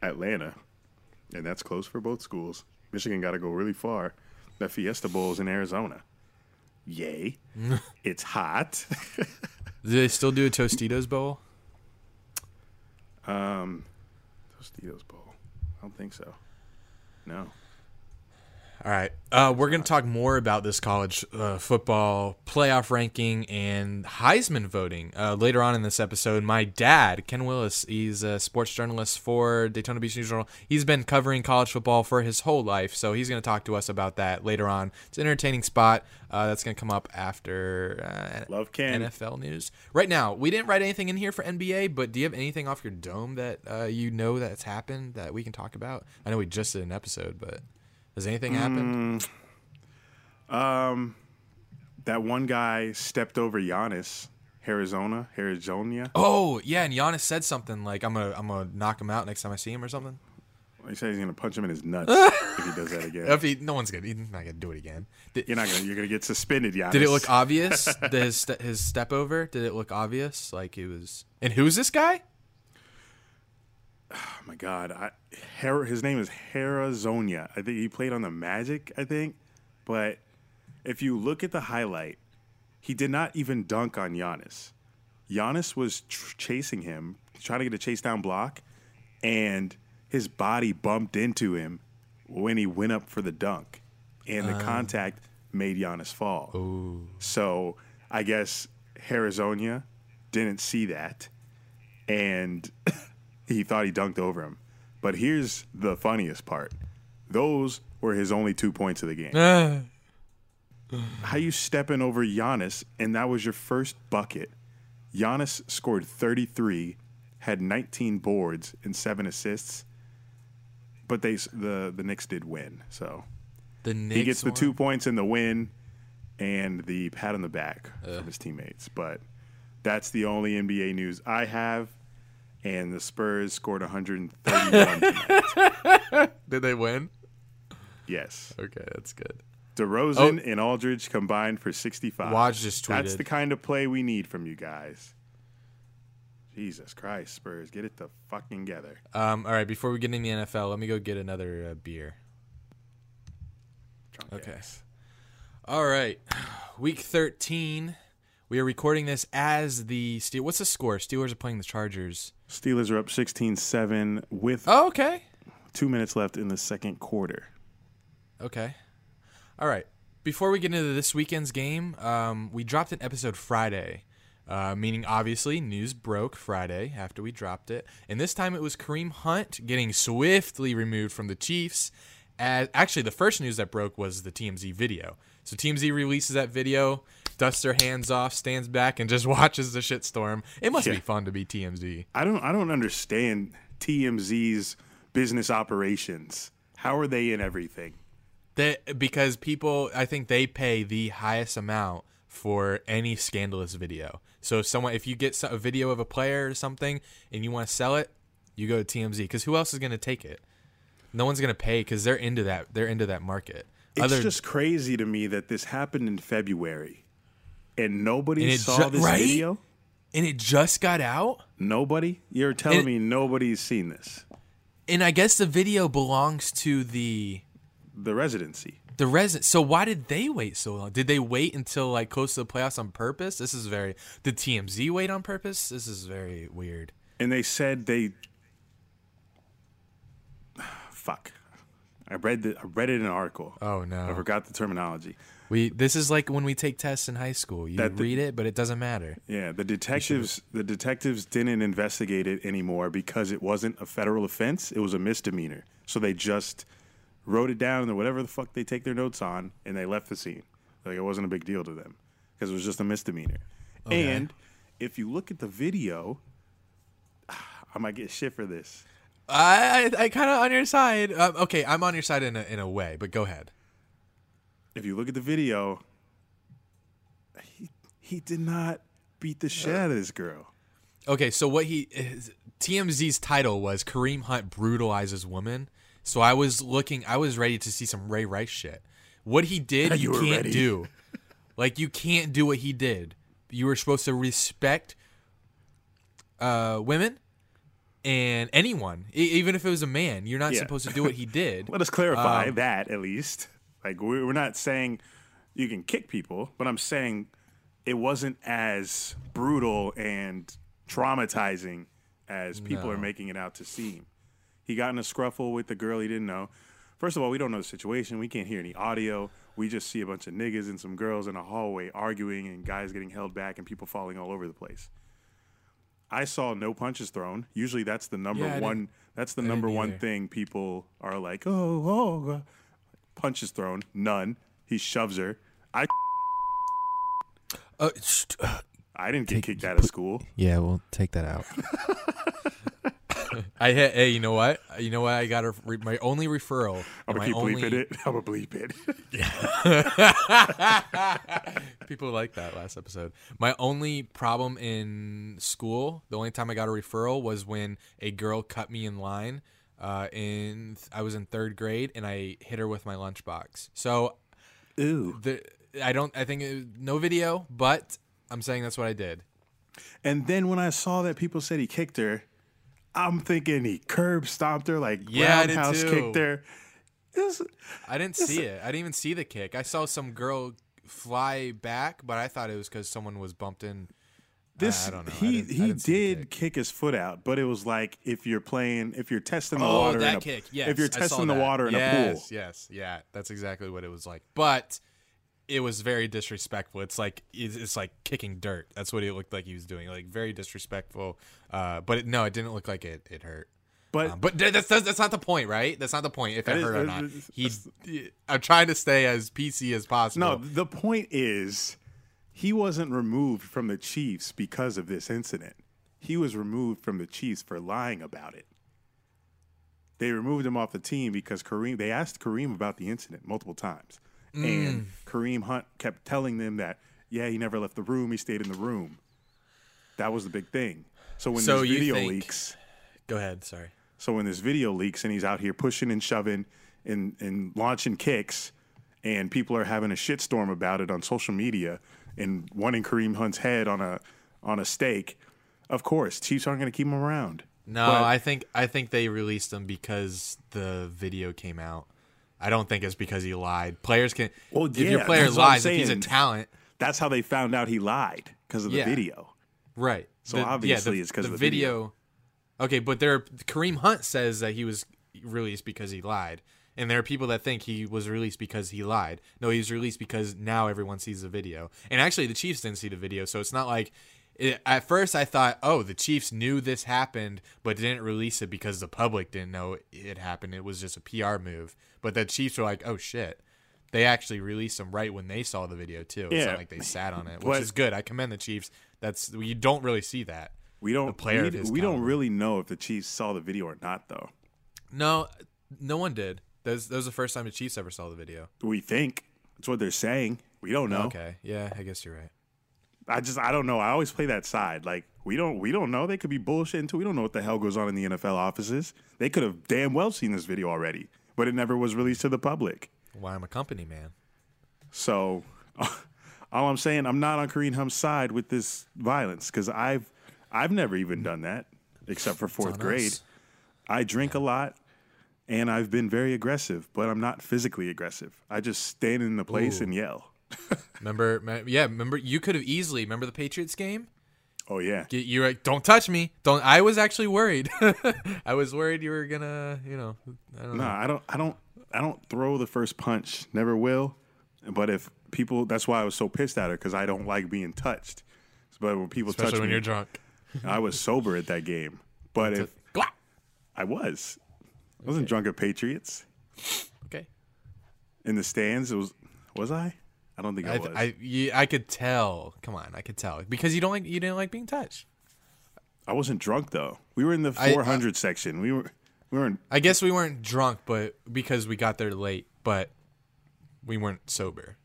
Atlanta, and that's close for both schools. Michigan got to go really far. That Fiesta Bowl is in Arizona. Yay! it's hot. Do they still do a Tostitos Bowl? Um, Tostitos Bowl. I don't think so. No. All right. Uh, we're going to talk more about this college uh, football playoff ranking and Heisman voting uh, later on in this episode. My dad, Ken Willis, he's a sports journalist for Daytona Beach News Journal. He's been covering college football for his whole life, so he's going to talk to us about that later on. It's an entertaining spot uh, that's going to come up after uh, Love Ken. NFL news. Right now, we didn't write anything in here for NBA, but do you have anything off your dome that uh, you know that's happened that we can talk about? I know we just did an episode, but has anything happened? Um, that one guy stepped over Giannis, Arizona, Arizona. Oh yeah, and Giannis said something like, "I'm gonna, I'm gonna knock him out next time I see him" or something. He said he's gonna punch him in his nuts if he does that again. If he, no one's gonna, he's not gonna do it again. Did, You're not gonna. You're gonna get suspended, Giannis. did it look obvious? his his step over? Did it look obvious? Like he was? And who's this guy? Oh my God, I, Her, his name is Herazonia. I think he played on the Magic. I think, but if you look at the highlight, he did not even dunk on Giannis. Giannis was tr- chasing him, trying to get a chase down block, and his body bumped into him when he went up for the dunk, and the uh. contact made Giannis fall. So I guess Herazonia didn't see that, and he thought he dunked over him. But here's the funniest part: those were his only two points of the game. How you stepping over Giannis, and that was your first bucket? Giannis scored 33, had 19 boards and seven assists, but they the the Knicks did win. So the Knicks he gets the won? two points in the win and the pat on the back from his teammates. But that's the only NBA news I have. And the Spurs scored 131 tonight. Did they win? Yes. Okay, that's good. DeRozan and Aldridge combined for 65. Woj just That's the kind of play we need from you guys. Jesus Christ, Spurs, get it the fucking together. Um, all right, before we get in the NFL, let me go get another uh, beer. Drunk Okay. ass. All right, week thirteen. We are recording this as the Steel. What's the score? Steelers are playing the Chargers. Steelers are up 16-7 with Oh, okay. two minutes left in the second quarter. Okay. All right. Before we get into this weekend's game, um, we dropped an episode Friday, uh, meaning obviously news broke Friday after we dropped it, and this time it was Kareem Hunt getting swiftly removed from the Chiefs. As actually, the first news that broke was the TMZ video. So TMZ releases that video, dusts their hands off, stands back, and just watches the shitstorm. It must Yeah. be fun to be TMZ. I don't I don't understand TMZ's business operations. How are they in everything? That because people, I think they pay the highest amount for any scandalous video. So if someone, if you get a video of a player or something and you want to sell it, you go to TMZ because who else is going to take it? No one's going to pay because they're into that. They're into that market. It's Other- just crazy to me that this happened in February and nobody And saw ju- this right? video. and it just got out. Nobody? You're telling And- me nobody's seen this? And I guess the video belongs to the The residency. the resident. So why did they wait so long? Did they wait until like close to the playoffs on purpose? This is very. Did TMZ wait on purpose? This is very weird. And they said they fuck. I read the I read it in an article. Oh no. I forgot the terminology. We this is like when we take tests in high school. You the- read it, but it doesn't matter. Yeah, the detectives the detectives didn't investigate it anymore because it wasn't a federal offense. It was a misdemeanor. So they just wrote it down or whatever the fuck they take their notes on, and they left the scene. Like it wasn't a big deal to them because it was just a misdemeanor. And if you look at the video, I might get shit for this. I I, I kind of on your side. Um, okay, I'm on your side in a in a way, but go ahead. If you look at the video, he he did not beat the shit out of this girl. Okay, so what he his, TMZ's title was Kareem Hunt brutalizes woman. So I was looking, I was ready to see some Ray Rice shit. What he did, You you, can't ready. do. Like you can't do what he did. You were supposed to respect uh, women and anyone, e- even if it was a man. You're not Yeah. supposed to do what he did. Let us clarify Um, that at least. Like we- we're not saying you can kick people, but I'm saying it wasn't as brutal and traumatizing as people No. are making it out to seem. He got in a scruffle with the girl he didn't know. First of all, we don't know the situation. We can't hear any audio. We just see a bunch of niggas and some girls in a hallway arguing and guys getting held back and people falling all over the place. I saw no punches thrown. Usually that's the number Yeah, one that's the I number one either. thing people are like, "Oh, oh, uh," punches thrown." None. He shoves her. I Uh, st- uh, I didn't get kicked out of school. yeah, we'll take that out. I hit. Hey, you know what? You know what? I got a, re- my only referral. I'm gonna keep only, bleeping it. I'm gonna bleep it. People like that last episode. My only problem in school, the only time I got a referral was when a girl cut me in line. Uh, in I was in third grade and I hit her with my lunchbox. So Ooh. the I don't. I think it, no video, but I'm saying that's what I did. And then when I saw that people said he kicked her, I'm thinking he curb stomped her, like Yeah, roundhouse kicked her. This- I didn't see it. I didn't even see the kick. I saw some girl fly back, but I thought it was because someone was bumped in. This I don't know. I he he did kick. kick. his foot out, but it was like if you're playing, if you're testing the Oh, water, that a, kick. Yes, if you're testing the water in yes, a pool, Yes, yeah, that's exactly what it was like. But it was very disrespectful. It's like it's, it's like kicking dirt. That's what it looked like he was doing. Like very disrespectful. Uh, but it, no, it didn't look like it. It hurt. but Um, but that's, that's that's not the point, right? That's not the point. If it hurt or not, he. I'm trying to stay as PC as possible. no, the point is he wasn't removed from the Chiefs because of this incident. He was removed from the Chiefs for lying about it. They removed him off the team because Kareem. They asked Kareem about the incident multiple times, Mm. and Kareem Hunt kept telling them that yeah, he never left the room. He stayed in the room. That was the big thing. So when So this video think- leaks, Go ahead. Sorry. so when this video leaks and he's out here pushing and shoving and, and launching kicks, and people are having a shitstorm about it on social media and wanting Kareem Hunt's head on a on a stake, of course, Chiefs aren't going to keep him around. No, But- I think I think they released him because the video came out. I don't think it's because he lied. Players can. Well, if yeah, your player lies, if he's a talent, That's how they found out he lied because of the Yeah. video. right? So obviously it's 'cause the of the video. Okay, but there, Kareem Hunt says that he was released because he lied, and there are people that think he was released because he lied. No, he was released because now everyone sees the video. And actually, the Chiefs didn't see the video, so it's not like. It, at first, I thought, oh, the Chiefs knew this happened, but didn't release it because the public didn't know it happened. It was just a PR move. But the Chiefs were like, oh shit. They actually released them right when they saw the video too. It's Yeah. not like they sat on it, which But- is good. I commend the Chiefs. That's you don't really see that. We don't player we, we don't really know if the Chiefs saw the video or not, though. No, no one did. That was, that was the first time the Chiefs ever saw the video. We think that's what they're saying. We don't know. Okay, yeah, I guess you're right. I just I don't know. I always play that side. Like we don't we don't know. They could be bullshitting too. We don't know what the hell goes on in the NFL offices. They could have damn well seen this video already, but it never was released to the public. Why I'm a company man. So all I'm saying, I'm not on Kareem Hunt's side with this violence because I've I've never even done that except for fourth grade. us. I drink a lot. And I've been very aggressive, but I'm not physically aggressive. I just stand in the place Ooh. and yell. Remember, yeah, remember you could have easily remember the Patriots game. Oh yeah, You- You're like, don't touch me. Don't. I was actually worried. I was worried you were gonna, you know, I don't No, know. I don't. I don't. I don't throw the first punch. Never will. But if people, that's why I was so pissed at her because I don't like being touched. But when people Especially touch when me, you're drunk. I was sober at that game. But if I was, I wasn't drunk at Patriots Okay. in the stands. It was. Was I? I don't think I, I, was. I, yeah, I could tell. Come on, I could tell because you don't like you didn't like being touched. I wasn't drunk though. We were in the I- 400 section. We were. We were in. I guess we weren't drunk, but because we got there late, but we weren't sober.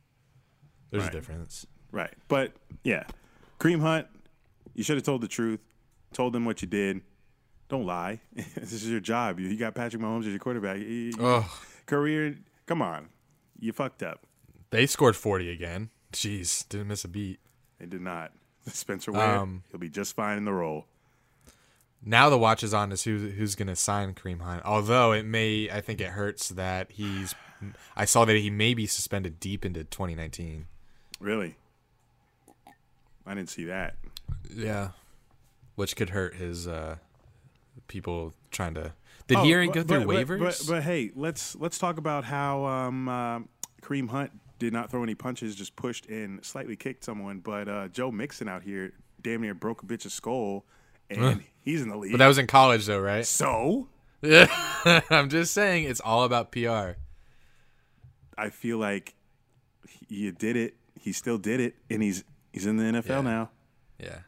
There's Right. a difference. Right. But yeah, Kareem Hunt, you should have told the truth. Told them what you did. Don't lie. this is your job. You, you got Patrick Mahomes as your quarterback. You- you-. Career. Come on. You fucked up. They scored 40 again. Jeez, didn't miss a beat. They did not. Spencer Ware, Um, he'll be just fine in the role. Now the watch is on as who who's going to sign Kareem Hunt. Although it may, I think it hurts that he's. I saw that he may be suspended deep into 2019. Really? I didn't see that. Yeah, which could hurt his uh, people trying to. Did Oh, hearing but- go through but- waivers? But, but, hey, let's let's talk about how um, uh, Kareem Hunt did not throw any punches, just pushed and slightly kicked someone. But uh, Joe Mixon out here damn near broke a bitch's skull, and he's in the league. but that was in college, though, right? so Yeah, I'm just saying it's all about PR. I feel like you did it. He still did it, and he's he's in the NFL Yeah. now. Yeah,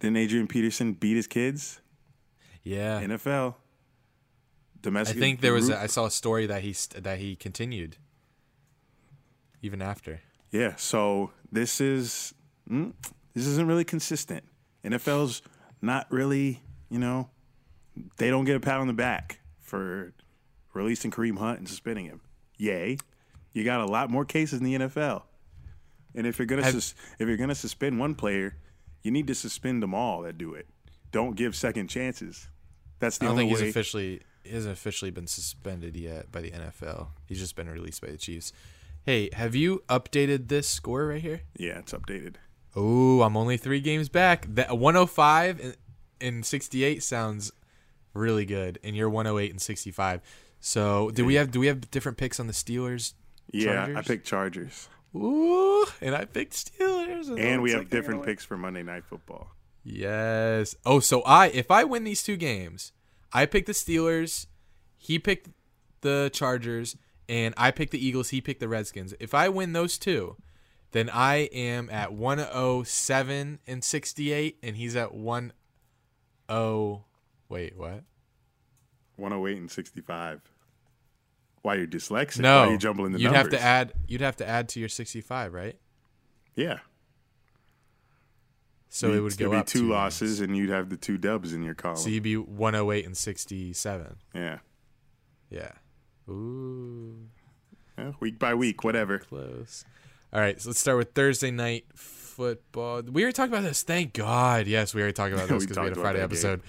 Didn't Adrian Peterson beat his kids? yeah. NFL. Domestic. I think there was. A, I saw a story that he st- that he continued even after. Yeah, so this is mm, this isn't really consistent. NFL's not really, you know, they don't get a pat on the back for releasing Kareem Hunt and suspending him. Yay, you got a lot more cases in the NFL. And if you're gonna Have- sus- if you're gonna suspend one player, you need to suspend them all that do it. Don't give second chances. That's the only thing. I don't think he's way. officially he hasn't officially been suspended yet by the NFL. He's just been released by the Chiefs. Hey, have you updated this score right here? yeah, it's updated. Oh, I'm only three games back. That 105 and, and 68 sounds really good, and you're 108 and 65. So, do we have do we have different picks on the Steelers? Yeah, I picked Chargers, Ooh, and I picked Steelers. and we have like different picks for Monday Night Football. Yes. Oh, so I if I win these two games, I picked the Steelers, he picked the Chargers, and I picked the Eagles, he picked the Redskins. If I win those two, then I am at 107 and 68 and he's at 10 Wait, what? 108 and 65. Why you're dyslexic? No. Why you jumbling the you'd numbers? have to add you'd have to add to your 65, right? Yeah. So it would go be two games. losses, and you'd have the two dubs in your column. So you'd be 108 and 67. yeah. Yeah. Ooh. yeah, week by week, whatever. Close. All right, so let's start with Thursday night football. We already talked about this. Thank God. Yes, we already talked about this We because we, had a Friday episode.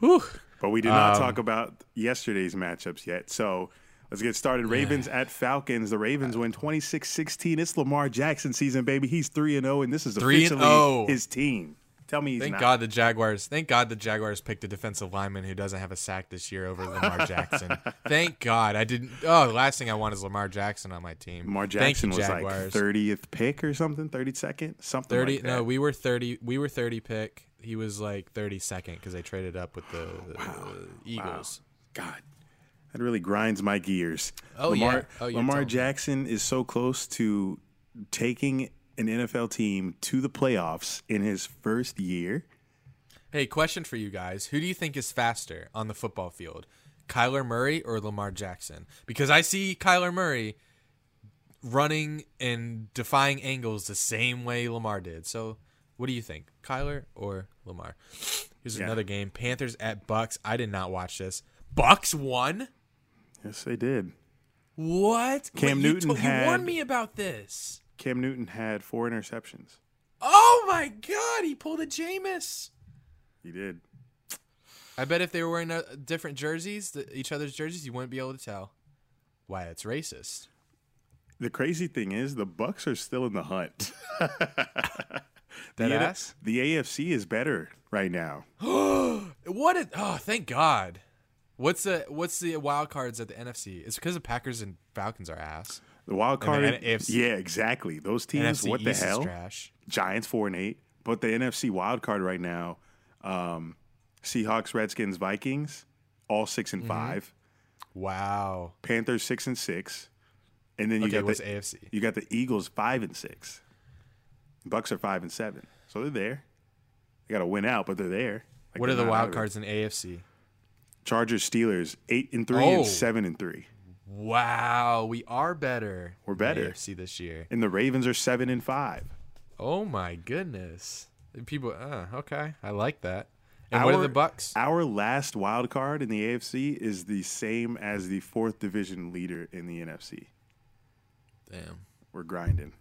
Whew. But we did not Um, talk about yesterday's matchups yet. So let's get started. Ravens at Falcons. The Ravens win 26 16. It's Lamar Jackson season, baby. He's 3 and 0, and this is 3 and officially 0. his team. Tell me he's Thank not. God the Jaguars. Thank God the Jaguars picked a defensive lineman who doesn't have a sack this year over Lamar Jackson. thank God. I didn't. Oh, the last thing I want is Lamar Jackson on my team. Lamar Jackson you, was like 30th pick or something, 32nd, something 30 like that. no we were 30 we were 30 pick he was like 32nd because they traded up with the, the eagles God, that really grinds my gears. Oh, Lamar, yeah. Oh, Lamar telling me. Jackson is so close to taking an NFL team to the playoffs in his first year. hey question for you guys who do you think is faster on the football field kyler murray or lamar jackson because i see kyler murray running and defying angles the same way lamar did so what do you think kyler or lamar here's Yeah. another game panthers at bucks i did not watch this bucks won Yes, they did. What? Cam Wait, you Newton to- you warned me about this. Cam Newton had four interceptions. Oh my god, he pulled a Jameis. He did. I bet if they were wearing uh, different jerseys, each other's jerseys, you wouldn't be able to tell. Why, it's racist. The crazy thing is, the Bucks are still in the hunt. That the, ass? the AFC is better right now. What? A, oh, thank God. What's the what's the wild cards at the NFC? It's because the Packers and Falcons are ass. The wild And card, the AFC yeah, exactly. Those teams, NFC what the hell? Giants four and eight, but the NFC wild card right now, um, Seahawks, Redskins, Vikings, all six Mm-hmm. and five. Wow. Panthers six and six, and then you Okay, got the AFC? you got the Eagles five and six. Bucks are five and seven, so they're there. They got to win out, but they're there. Like, What are they're the not wild cards in AFC? Chargers, Steelers, eight and three Oh. and seven and three, Wow, we are better. We're better. AFC this year. and the Ravens are seven and five. Oh my goodness. People, uh, okay, I like that. And what are Our- the Bucks? Our last wild card in the AFC is the same as the fourth division leader in the NFC. Damn. We're grinding.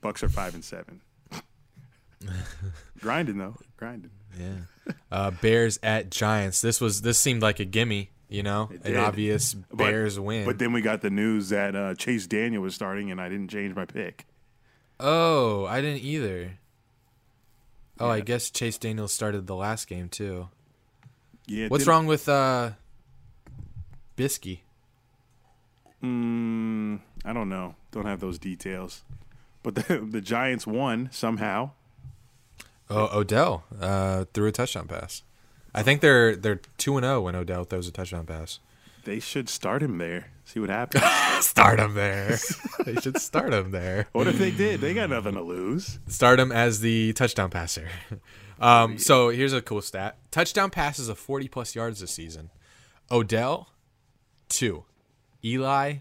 Bucks are five and seven. grinding though, grinding. Yeah. Uh, Bears at Giants. This was this seemed like a gimme. You know, an obvious Bears win. But then we got the news that uh, Chase Daniel was starting, and I didn't change my pick. oh, I didn't either. Oh, I guess Chase Daniel started the last game too. Yeah. What's wrong with uh, Bisky? Mm, I don't know. Don't have those details. But the the Giants won somehow. Oh, Odell uh, threw a touchdown pass. I think they're they're two and zero when Odell throws a touchdown pass. They should start him there. See what happens. Start him there. they should start him there. what if they did? They got nothing to lose. Start him as the touchdown passer. Um, so here's a cool stat: touchdown passes of 40 plus yards this season. Odell, two. Eli,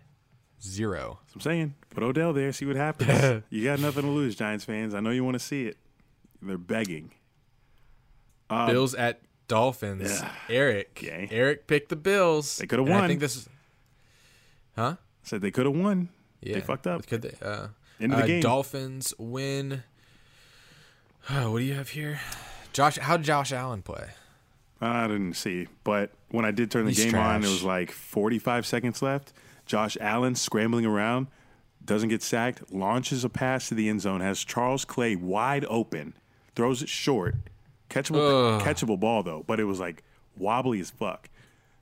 zero. That's what I'm saying. Put Odell there. See what happens. you got nothing to lose, Giants fans. I know you want to see it. They're begging. Bills at Dolphins. yeah. Eric. Okay. Eric picked the Bills. They coulda won. I think this is. Huh? Said they could have won. Yeah. They fucked up. Could they? Uh, End of the uh, game. Dolphins win. what do you have here? Josh, how did Josh Allen play? I didn't see, but when I did turn the He's game on, it was like 45 seconds left. Josh Allen scrambling around, doesn't get sacked, launches a pass to the end zone, has Charles Clay wide open, throws it short, catchable, Ugh. catchable ball though, but it was like wobbly as fuck.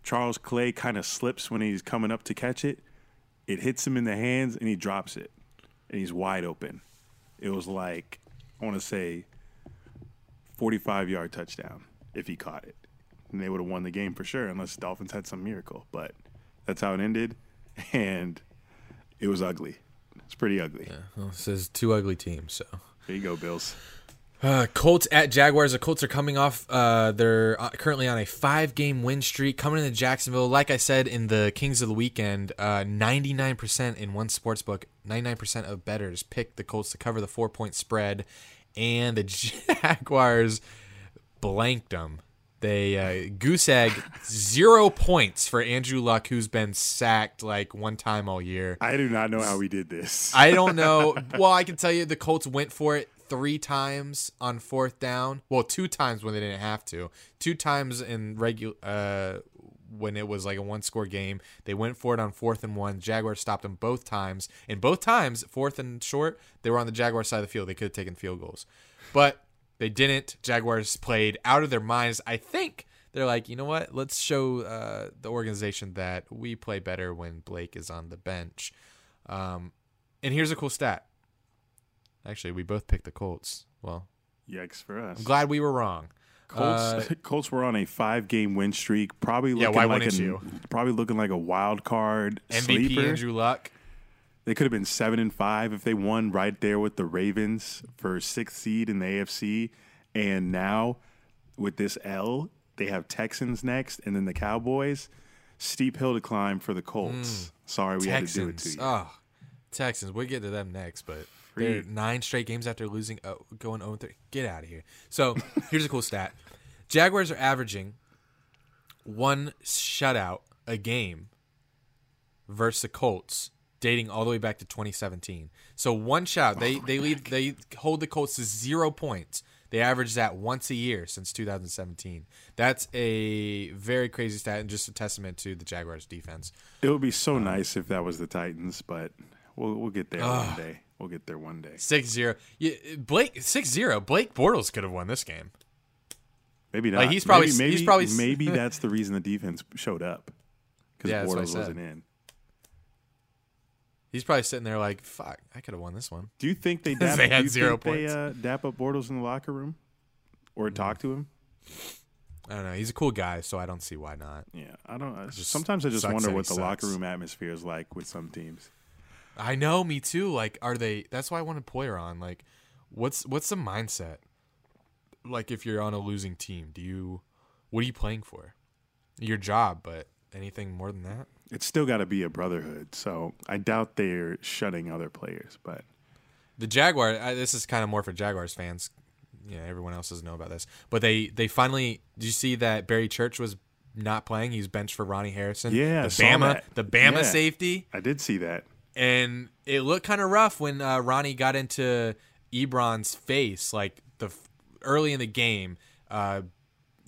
Charles Clay kind of slips when he's coming up to catch it. It hits him in the hands and he drops it, and he's wide open. It was like I want to say 45 yard touchdown if he caught it. And they would have won the game for sure, unless the Dolphins had some miracle. But that's how it ended. And it was ugly. It's pretty ugly. Well, it says two ugly teams. So There you go, Bills. Uh, Colts at Jaguars. The Colts are coming off. Uh, they're uh, currently on a five-game win streak. Coming into Jacksonville, like I said in the Kings of the Weekend, uh, ninety-nine percent in one sports book, ninety-nine percent of bettors picked the Colts to cover the four-point spread, and the Jaguars blanked them. They uh, goose egg zero points for Andrew Luck, who's been sacked like one time all year. I do not know how we did this. I don't know. Well, I can tell you the Colts went for it three times on fourth down. Well, two times when they didn't have to. Two times in regular uh, when it was like a one score game. They went for it on fourth and one. Jaguars stopped them both times. And both times, fourth and short, they were on the Jaguar side of the field. They could have taken field goals, but they didn't. Jaguars played out of their minds. I think they're like, you know what? Let's show uh, the organization that we play better when Blake is on the bench. Um, and here's a cool stat. Actually, we both picked the Colts. Well, Yikes for us. I'm glad we were wrong. Colts, Uh, Colts were on a five game win streak. Probably Yeah, looking why like a, you? probably looking like a wild card MVP sleeper. Andrew Luck. They could have been seven and five if they won right there with the Ravens for sixth seed in the AFC. And now with this L, they have Texans next and then the Cowboys. Steep hill to climb for the Colts. Sorry we had to do it to Texans. you. Oh, Texans. We'll get to them next, but they're nine straight games after losing, uh, oh, going 0 3. Get out of here. So here's a cool stat Jaguars are averaging one shutout a game versus the Colts. Dating all the way back to 2017, so one shot they oh they lead they hold the Colts to zero points. They average that once a year since 2017. That's a very crazy stat and just a testament to the Jaguars defense. It would be so um, nice if that was the Titans, but we'll we'll get there Ugh. one day. We'll get there one day. Six zero. Yeah, Blake six zero. Blake Bortles could have won this game. Maybe not. Like, he's probably- maybe, maybe, he's probably- maybe that's the reason the defense showed up because Yeah, that's what I Bortles wasn't in. He's probably sitting there like, "Fuck, I could have won this one." Do you think they dap, They had zero think they, points. uh, dap up Bortles in the locker room or talk to him? I don't know. He's a cool guy, so I don't see why not. Yeah, I don't. I just sometimes I just wonder what he the locker room atmosphere is like with some teams. I know, me too. Like, are they? That's why I wanted Poyer on. Like, what's what's the mindset? Like, if you're on a losing team, do you? What are you playing for? Your job, but anything more than that? It's still got to be a brotherhood, so I doubt they're shutting other players. But the Jaguar. I, this is kind of more for Jaguars fans. Yeah, everyone else doesn't know about this, but they they finally. Did you see that Barry Church was not playing? He's benched for Ronnie Harrison. Yeah, the Bama, that. the Bama Yeah. safety, I did see that. And it looked kind of rough when uh, Ronnie got into Ebron's face, like the f- early in the game. Uh,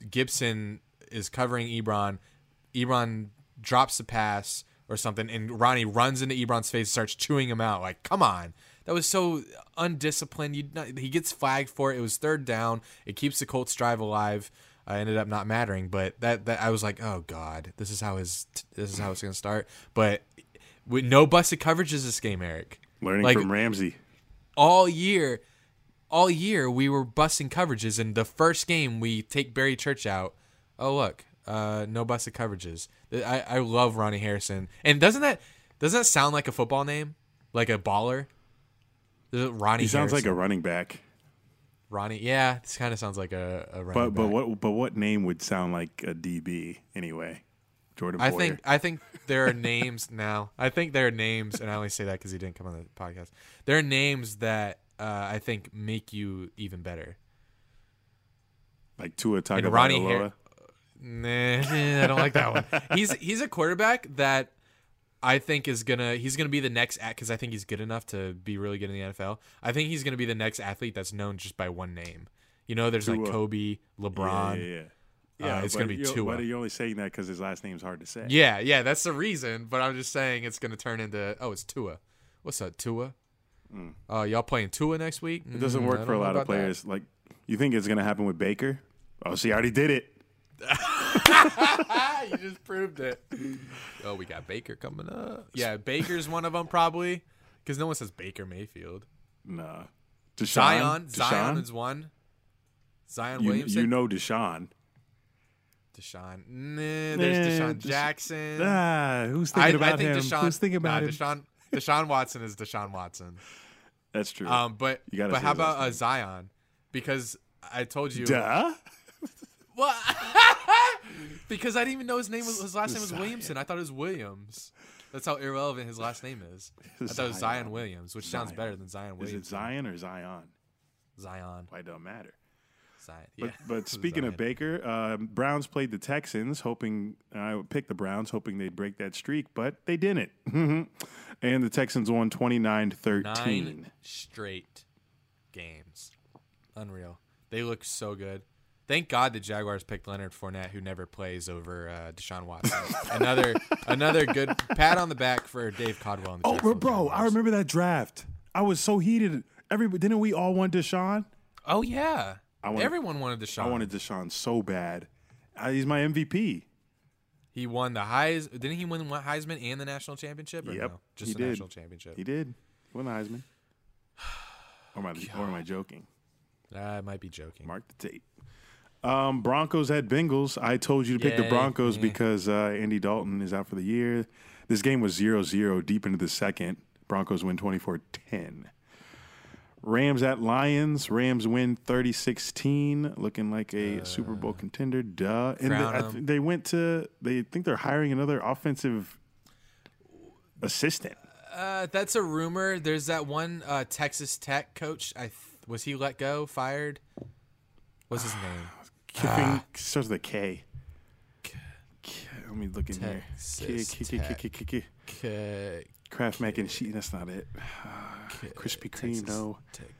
Gibson is covering Ebron. Ebron drops the pass or something, and Ronnie runs into Ebron's face, and starts chewing him out. Like, come on, that was so undisciplined. You he gets flagged for it. It was third down. It keeps the Colts drive alive. uh, ended up not mattering. But that that I was like, oh god, this is how his this is how it's gonna start. But with no busted coverages this game, Eric. Learning Like- from Ramsey. All year, all year we were busting coverages, and the first game we take Barry Church out. Oh look, uh, no busted coverages. I I love Ronnie Harrison, and doesn't that doesn't that sound like a football name, like a baller? Ronnie He sounds like a running back. Ronnie. Yeah, this kind of sounds like a, a running But but back. what but what name would sound like a DB anyway? Jordan I think I think there are names now. I think there are names, and I only say that because he didn't come on the podcast. There are names that uh, I think make you even better. like Tua And Ronnie Tagovailoa. Har- Nah, I don't like that one. He's he's a quarterback that I think is gonna he's gonna be the next because I think he's good enough to be really good in the NFL. I think he's gonna be the next athlete that's known just by one name. You know, there's like Kobe, LeBron. Yeah, yeah, yeah. Uh, Yeah, it's gonna be you're- Tua. But you're only saying that because his last name's hard to say. Yeah, yeah, that's the reason. But I'm just saying it's gonna turn into oh, it's Tua. What's up, Tua? Oh, y'all playing Tua next week? Mm. It doesn't Mm, work I for a lot of about that. players. Like you think it's gonna happen with Baker? Oh, she already did it. you just proved it. Oh, we got Baker coming up. Yeah, Baker's one of them probably, because no one says Baker Mayfield. Nah. Deshaun, Zion, Zion is one. Zion you, you know Deshaun. Deshaun. Nah, there's Nah, Deshaun Desha- Jackson. Ah, who's I, thinking about I think him? Deshaun. who's thinking nah, about him? Deshaun. Deshaun Watson is Deshaun Watson. That's true. Um, but but how about uh, Zion? Because I told you. Duh. What? because I didn't even know his name was his last name was Zion. Williamson. I thought it was Williams. That's how irrelevant his last name is. I thought it was Zion. Zion Williams, which sounds better than Zion Is Williams. it Zion or Zion? Zion. Why it don't matter. Zion. But, Yeah. but speaking Zion. of Baker, um, Browns played the Texans, hoping I picked the Browns, hoping they'd break that streak, but they didn't. and the Texans won 29 13. straight games, unreal. They look so good. Thank God the Jaguars picked Leonard Fournette, who never plays over uh, Deshaun Watson. another another good pat on the back for Dave Caldwell. And the Oh, Jacksonville bro, I remember that draft. I was so heated. Every didn't we all want Deshaun? Oh yeah, wanted- everyone wanted Deshaun. I wanted Deshaun so bad. Uh, he's my MVP. He won the Heis. Didn't he win the Heisman and the national championship? Or Yep, no? just he the did. national championship. He did. He won the Heisman. Or am I, or am I joking? I might be joking. Mark the tape. Um, Broncos at Bengals. I told you to pick the Broncos because uh, Andy Dalton is out for the year. This game was 0 0 deep into the second. Broncos win 24 10. Rams at Lions. Rams win 30 16, looking like a Super Bowl contender. Duh. And they, th- they went to, they think they're hiring another offensive assistant. Uh, that's a rumor. There's that one uh, Texas Tech coach. I th- was he let go, fired. What's his name? Kiffin starts with a K. K- Let me look in here. K, K, K, K, K, K, K. K- Kraft mac and cheese. That's not it. Krispy Kreme. No.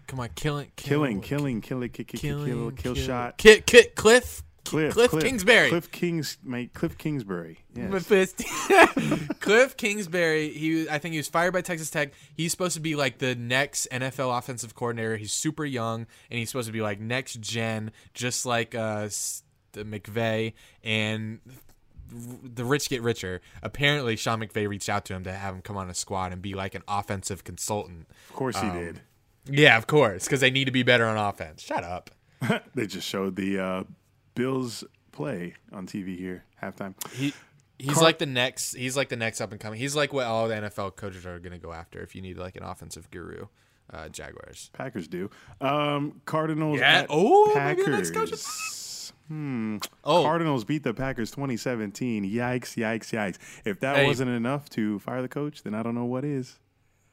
Come on, killing, Killing, killing, killing, kill, kill, kill, shot. Ki- ki- Cliff, Cliff, Cliff Kingsbury. Cliff Kings, mate. Cliff Kingsbury. Yes. Cliff Kingsbury. He, I think he was fired by Texas Tech. He's supposed to be like the next NFL offensive coordinator. He's super young, and he's supposed to be like next gen, just like uh, McVay and the rich get richer. Apparently, Sean McVay reached out to him to have him come on a squad and be like an offensive consultant. Of course he Um, did. Yeah, of course, because they need to be better on offense. Shut up. They just showed the uh, Bills play on TV here halftime. He he's Car- like the next he's like the next up and coming. He's like what all the NFL coaches are going to go after if you need like an offensive guru. Uh, Jaguars. Packers do. Um, Cardinals. Yeah. Oh, maybe the Packers. next coach. Hmm. Oh, Cardinals beat the Packers 2017. Yikes, yikes, yikes. If that Hey. wasn't enough to fire the coach, then I don't know what is.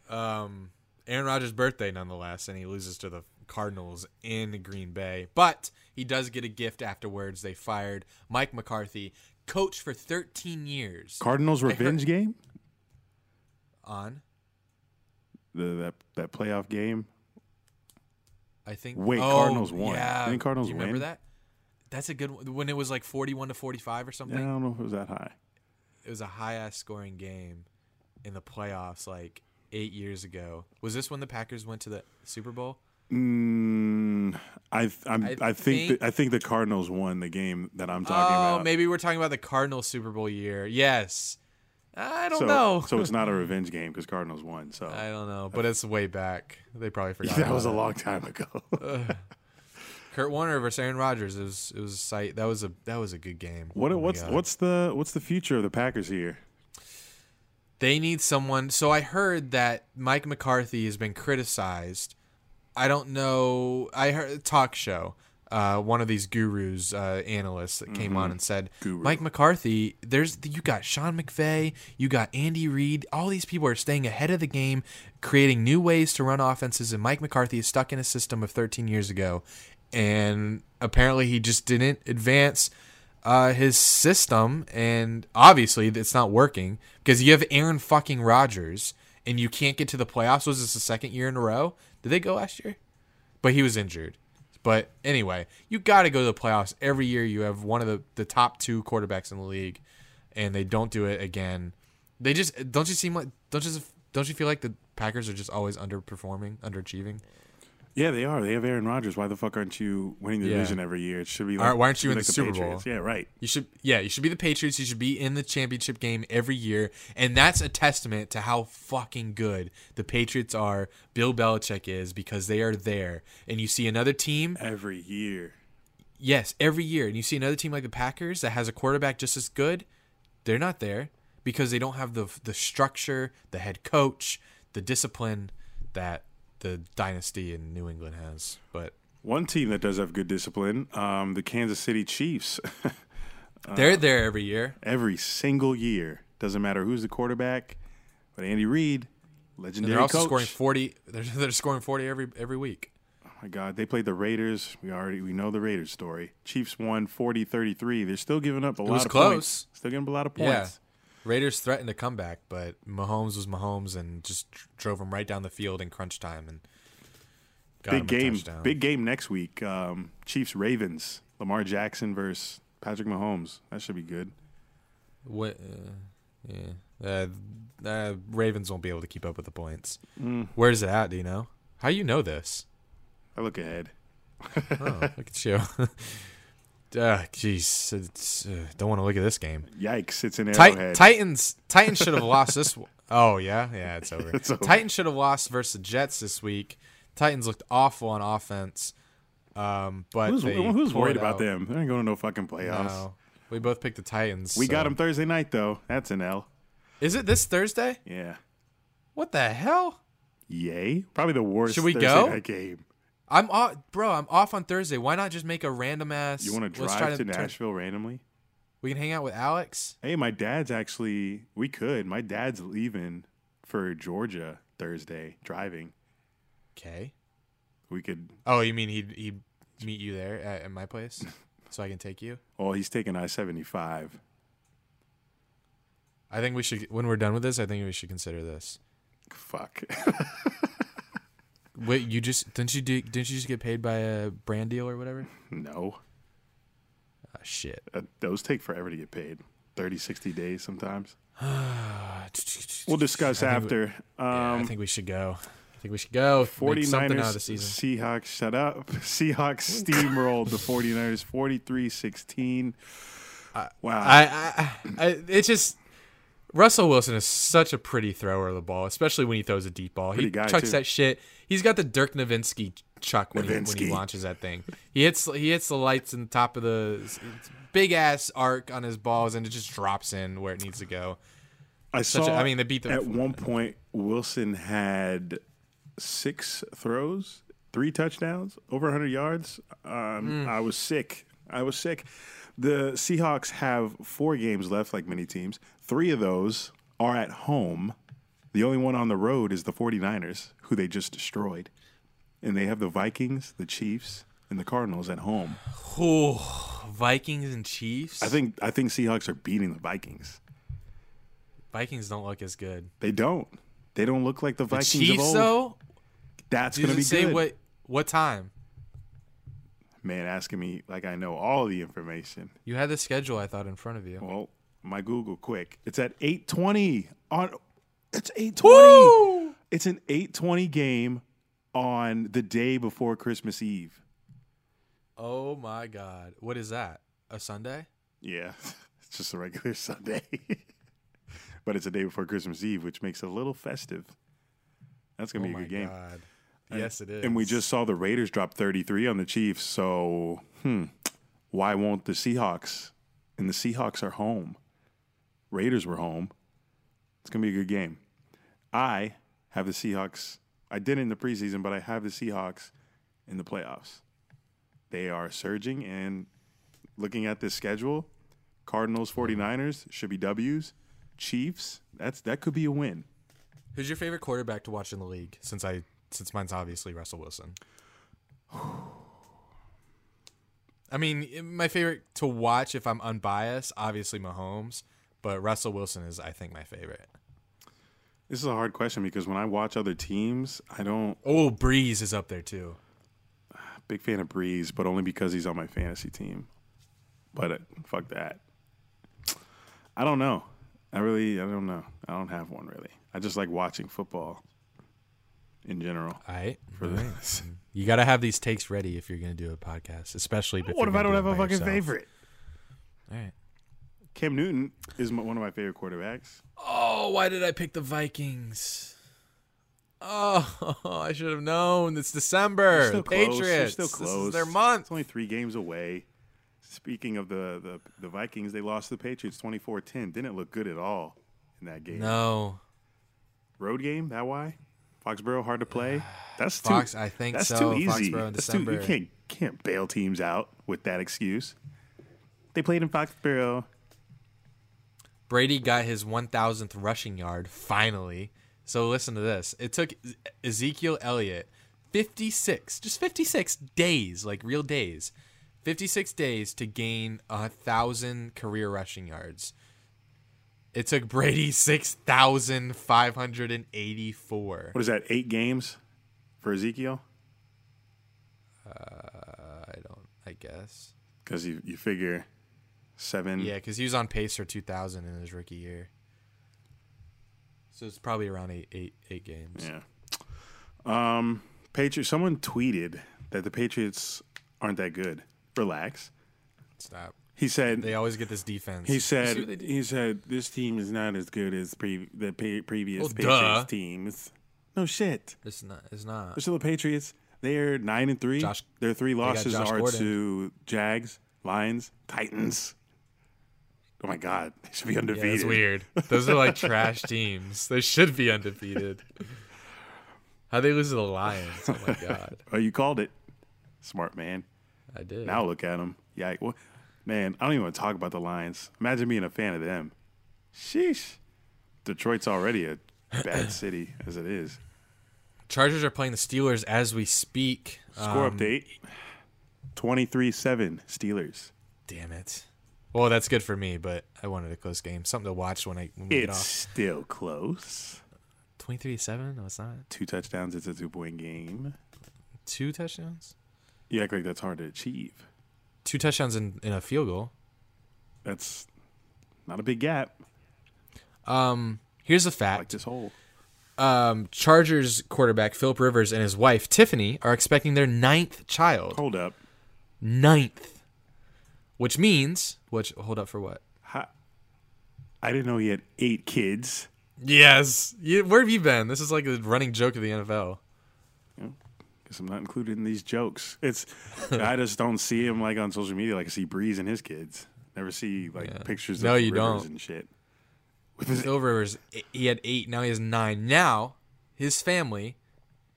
um, Aaron Rodgers' birthday nonetheless, and he loses to the Cardinals in Green Bay. But he does get a gift afterwards. They fired Mike McCarthy, coach for 13 years. Cardinals revenge game? on, The that that playoff game? I think. Wait, oh, Cardinals won. Yeah, Didn't Cardinals Do you remember win? that? That's a good one. When it was like 41 to 45 or Yeah, something. I don't know if it was that high. it was a high ass scoring game in the playoffs like eight years ago. Was this when the Packers went to the Super Bowl? Mm, I I'm, I, I think think- that, I think the Cardinals won the game that I'm talking Oh, about. maybe we're talking about the Cardinals Super Bowl year. Yes. I don't so, know. so it's not a revenge game because Cardinals won. So I don't know, but it's way back. They probably forgot. that was a long time ago. Kurt Warner versus Aaron Rodgers. It was it was a sight. That was a that was a good game. what Oh what's what's the what's the future of the Packers here? They need someone. So I heard that Mike McCarthy has been criticized. I don't know. I heard a talk show. Uh, one of these gurus, uh, analysts that came on and said, Guru. Mike McCarthy, there's you got Sean McVay, you got Andy Reid. All these people are staying ahead of the game, creating new ways to run offenses. And Mike McCarthy is stuck in a system of 13 years ago, and apparently he just didn't advance uh, his system, and obviously it's not working because you have Aaron fucking Rodgers, and you can't get to the playoffs. Was this the second year in a row? Did they go last year? But he was injured. But anyway, you got to go to the playoffs every year. You have one of the, the top two quarterbacks in the league, and they don't do it again. They just don't you seem like don't you don't you feel like the Packers are just always underperforming, underachieving? Yeah, they are. They have Aaron Rodgers. Why the fuck aren't you winning the Yeah. division every year? It should be. Like, All right, why aren't you be in the Super Bowl? Patriots. Yeah, right. You should, yeah, you should be the Patriots. You should be in the championship game every year, and that's a testament to how fucking good the Patriots are. Bill Belichick is because they are there, and you see another team, Every year. yes, every year, and you see another team like the Packers that has a quarterback just as good. They're not there because they don't have the the structure, the head coach, the discipline that the dynasty in New England has. But One team that does have good discipline, um, the Kansas City Chiefs. they're there every year. every single year. Doesn't matter who's the quarterback, but Andy Reid, And legendary they're also coach. scoring forty. They're, they're scoring forty every every week. Oh my God, they played the Raiders. We already we know the Raiders story. Chiefs won 40-33. They're still giving up a lot was of close. points. Still giving up a lot of points. Yeah. Raiders threatened to come back, but Mahomes was Mahomes and just drove him right down the field in crunch time and Big a game. touchdown. Big game next week. Um, Chiefs Ravens. Lamar Jackson versus Patrick Mahomes. That should be good. What? Uh, yeah. Uh, uh, Ravens won't be able to keep up with the points. Mm. Where's it at? Do you know? How you know this? I look ahead. Oh, look at you. Uh, jeez, it's, uh, don't want to look at this game. Yikes! It's an arrowhead. Titans, Titans should have lost this. w- Oh yeah, yeah, it's over. It's over. Titans should have lost versus the Jets this week. Titans looked awful on offense, um, but who's who's worried about out. them? They ain't going to no fucking playoffs. No, we both picked the Titans. We so- got them Thursday night though. That's an L. Is it this Thursday? Yeah. What the hell? Yay! Probably the worst. Should we Thursday go? night game. I'm off, bro. I'm off on Thursday. Why not just make a random ass? You want to drive to turn- Nashville randomly? We can hang out with Alex. Hey, my dad's actually. We could. My dad's leaving for Georgia Thursday, driving. Okay. We could. Oh, you mean he'd he'd meet you there at, at my place, so I can take you? Oh, he's taking I seventy five. I think we should. When we're done with this, I think we should consider this. Fuck. Wait, you just didn't you do? Didn't you just get paid by a brand deal or whatever? no, Ah, shit. Uh, those take forever to get paid. 30, 60 days sometimes. We'll discuss after. Um I Um, think we should go. I think we should go. Make something out of the 49ers, season. Seahawks, shut up. Seahawks steamrolled the 49ers 43 16. Wow. I, I, I, it's just Russell Wilson is such a pretty thrower of the ball, especially when he throws a deep ball. He Pretty guy, chucks too. that shit. He's got the Dirk Nowitzki chuck when he, when he launches that thing. He hits he hits the lights in the top of the big ass arc on his balls, and it just drops in where it needs to go. I Such saw. a, I mean, they beat the at one point, Wilson had six throws, three touchdowns, over 100 yards. Um, Hmm. I was sick. I was sick. The Seahawks have four games left, like many teams. Three of those are at home. The only one on the road is the 49ers, who they just destroyed. And they have the Vikings, the Chiefs, and the Cardinals at home. Ooh, Vikings and Chiefs. I think I think Seahawks are beating the Vikings. Vikings don't look as good. They don't. They don't look like the The Vikings Chiefs of old. though. That's going to be say good. what what time? Man, asking me like I know all the information. You had the schedule I thought in front of you. Well, my Google quick. It's at 8:20 on it's 8:20. Woo! It's an 8:20 game on the day before Christmas Eve. Oh my God. What is that? A Sunday? Yeah, it's just a regular Sunday. but it's a day before Christmas Eve, which makes it a little festive. That's going to oh be a good game. God. Yes, it is. And we just saw the Raiders drop 33 on the Chiefs. So, hmm, why won't the Seahawks? And the Seahawks are home. Raiders were home. It's going to be a good game. I have the Seahawks. I did in the preseason, but I have the Seahawks in the playoffs. They are surging, and looking at this schedule, Cardinals, 49ers should be W's. Chiefs, that's that could be a win. Who's your favorite quarterback to watch in the league? Since I since mine's obviously Russell Wilson. I mean, my favorite to watch if I'm unbiased, obviously Mahomes, but Russell Wilson is I think my favorite. This is a hard question because when I watch other teams, I don't Oh, Brees is up there too. big fan of Brees, but only because he's on my fantasy team. But uh, fuck that. I don't know. I really, I don't know. I don't have one really. I just like watching football in general. All right. For this. Mm-hmm. You got to have these takes ready if you're going to do a podcast, especially if What if I don't have a fucking yourself. favorite? All right. Cam Newton is my, one of my favorite quarterbacks. Oh, why did I pick the Vikings? Oh, I should have known. It's December. They're still the close. Patriots. They're still This close. is their month. It's only three games away. Speaking of the, the, the Vikings, they lost to the Patriots 24-10. Didn't look good at all in that game. No. Road game, that why? Foxborough hard to play. That's too, Fox, I think that's so. too easy. Foxborough in That's too, you can't can't bail teams out with that excuse. They played in Foxborough. Brady got his 1000th rushing yard finally. So listen to this. It took Ezekiel Elliott 56, just 56 days, like real days. 56 days to gain a 1000 career rushing yards. It took Brady 6584. What is that? Eight games for Ezekiel? Uh, I don't I guess. Because you you figure seven. Yeah, cuz he was on pace for 2000 in his rookie year. So it's probably around 8 8 8 games. Yeah. Um, Patriots. Someone tweeted that the Patriots aren't that good. Relax. Stop. He said. They always get this defense. He You see what they said. He said this team is not as good as pre- the pa- previous Well, Patriots duh. teams. No shit. It's not. It's not. They're still the Patriots. They're nine and three. Josh- Their three losses are Gordon. to Jags, Lions, Titans. Oh my God, they should be Yeah, undefeated. it's weird. Those are like trash teams. They should be undefeated. How they lose to the Lions? Oh my god, Oh, you called it, smart man. I did. Now look at them. Yeah, well, man, I don't even want to talk about the Lions. Imagine being a fan of them. Sheesh. Detroit's already a bad city as it is. Chargers are playing the Steelers as we speak. Score Um, update: twenty-three-seven Steelers. Damn it. Well, that's good for me, but I wanted a close game, something to watch when I when we get It's off. still close. 23 7? No, it's not. Two touchdowns. It's a two-point game. Two touchdowns. You act like that's hard to achieve. Two touchdowns in, in a field goal. That's not a big gap. Um, here's a fact. Like this whole. um, Chargers quarterback Philip Rivers and his wife Tiffany are expecting their ninth child. Hold up. Ninth, which means which hold up for what? How, I didn't know he had eight kids. Yes, you, where have you been? This is like a running joke of the NFL. Guess I'm not included in these jokes. It's I just don't see him like on social media like I see Brees and his kids. Never see like Yeah. pictures No, of you Rivers don't. and shit. With his, Philip Rivers, he had eight. Now he has nine. Now his family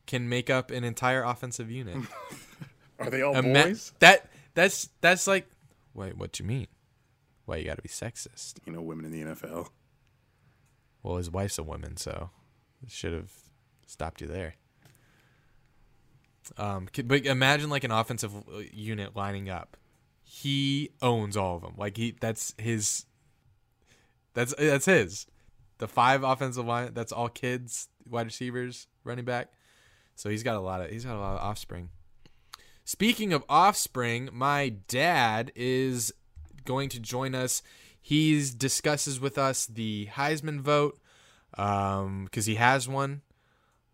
can make up an entire offensive unit. are they all Ima- boys? that that's that's like, wait, what do you mean? Why you got to be sexist? You know, women in the NFL. Well, his wife's a woman, so should have stopped you there. Um, but imagine like an offensive uh, unit lining up. He owns all of them. Like he, that's his. That's that's his. The five offensive line. That's all kids, wide receivers, running back. So he's got a lot of he's got a lot of offspring. Speaking of offspring, my dad is going to join us. He discusses with us the Heisman vote because he has one.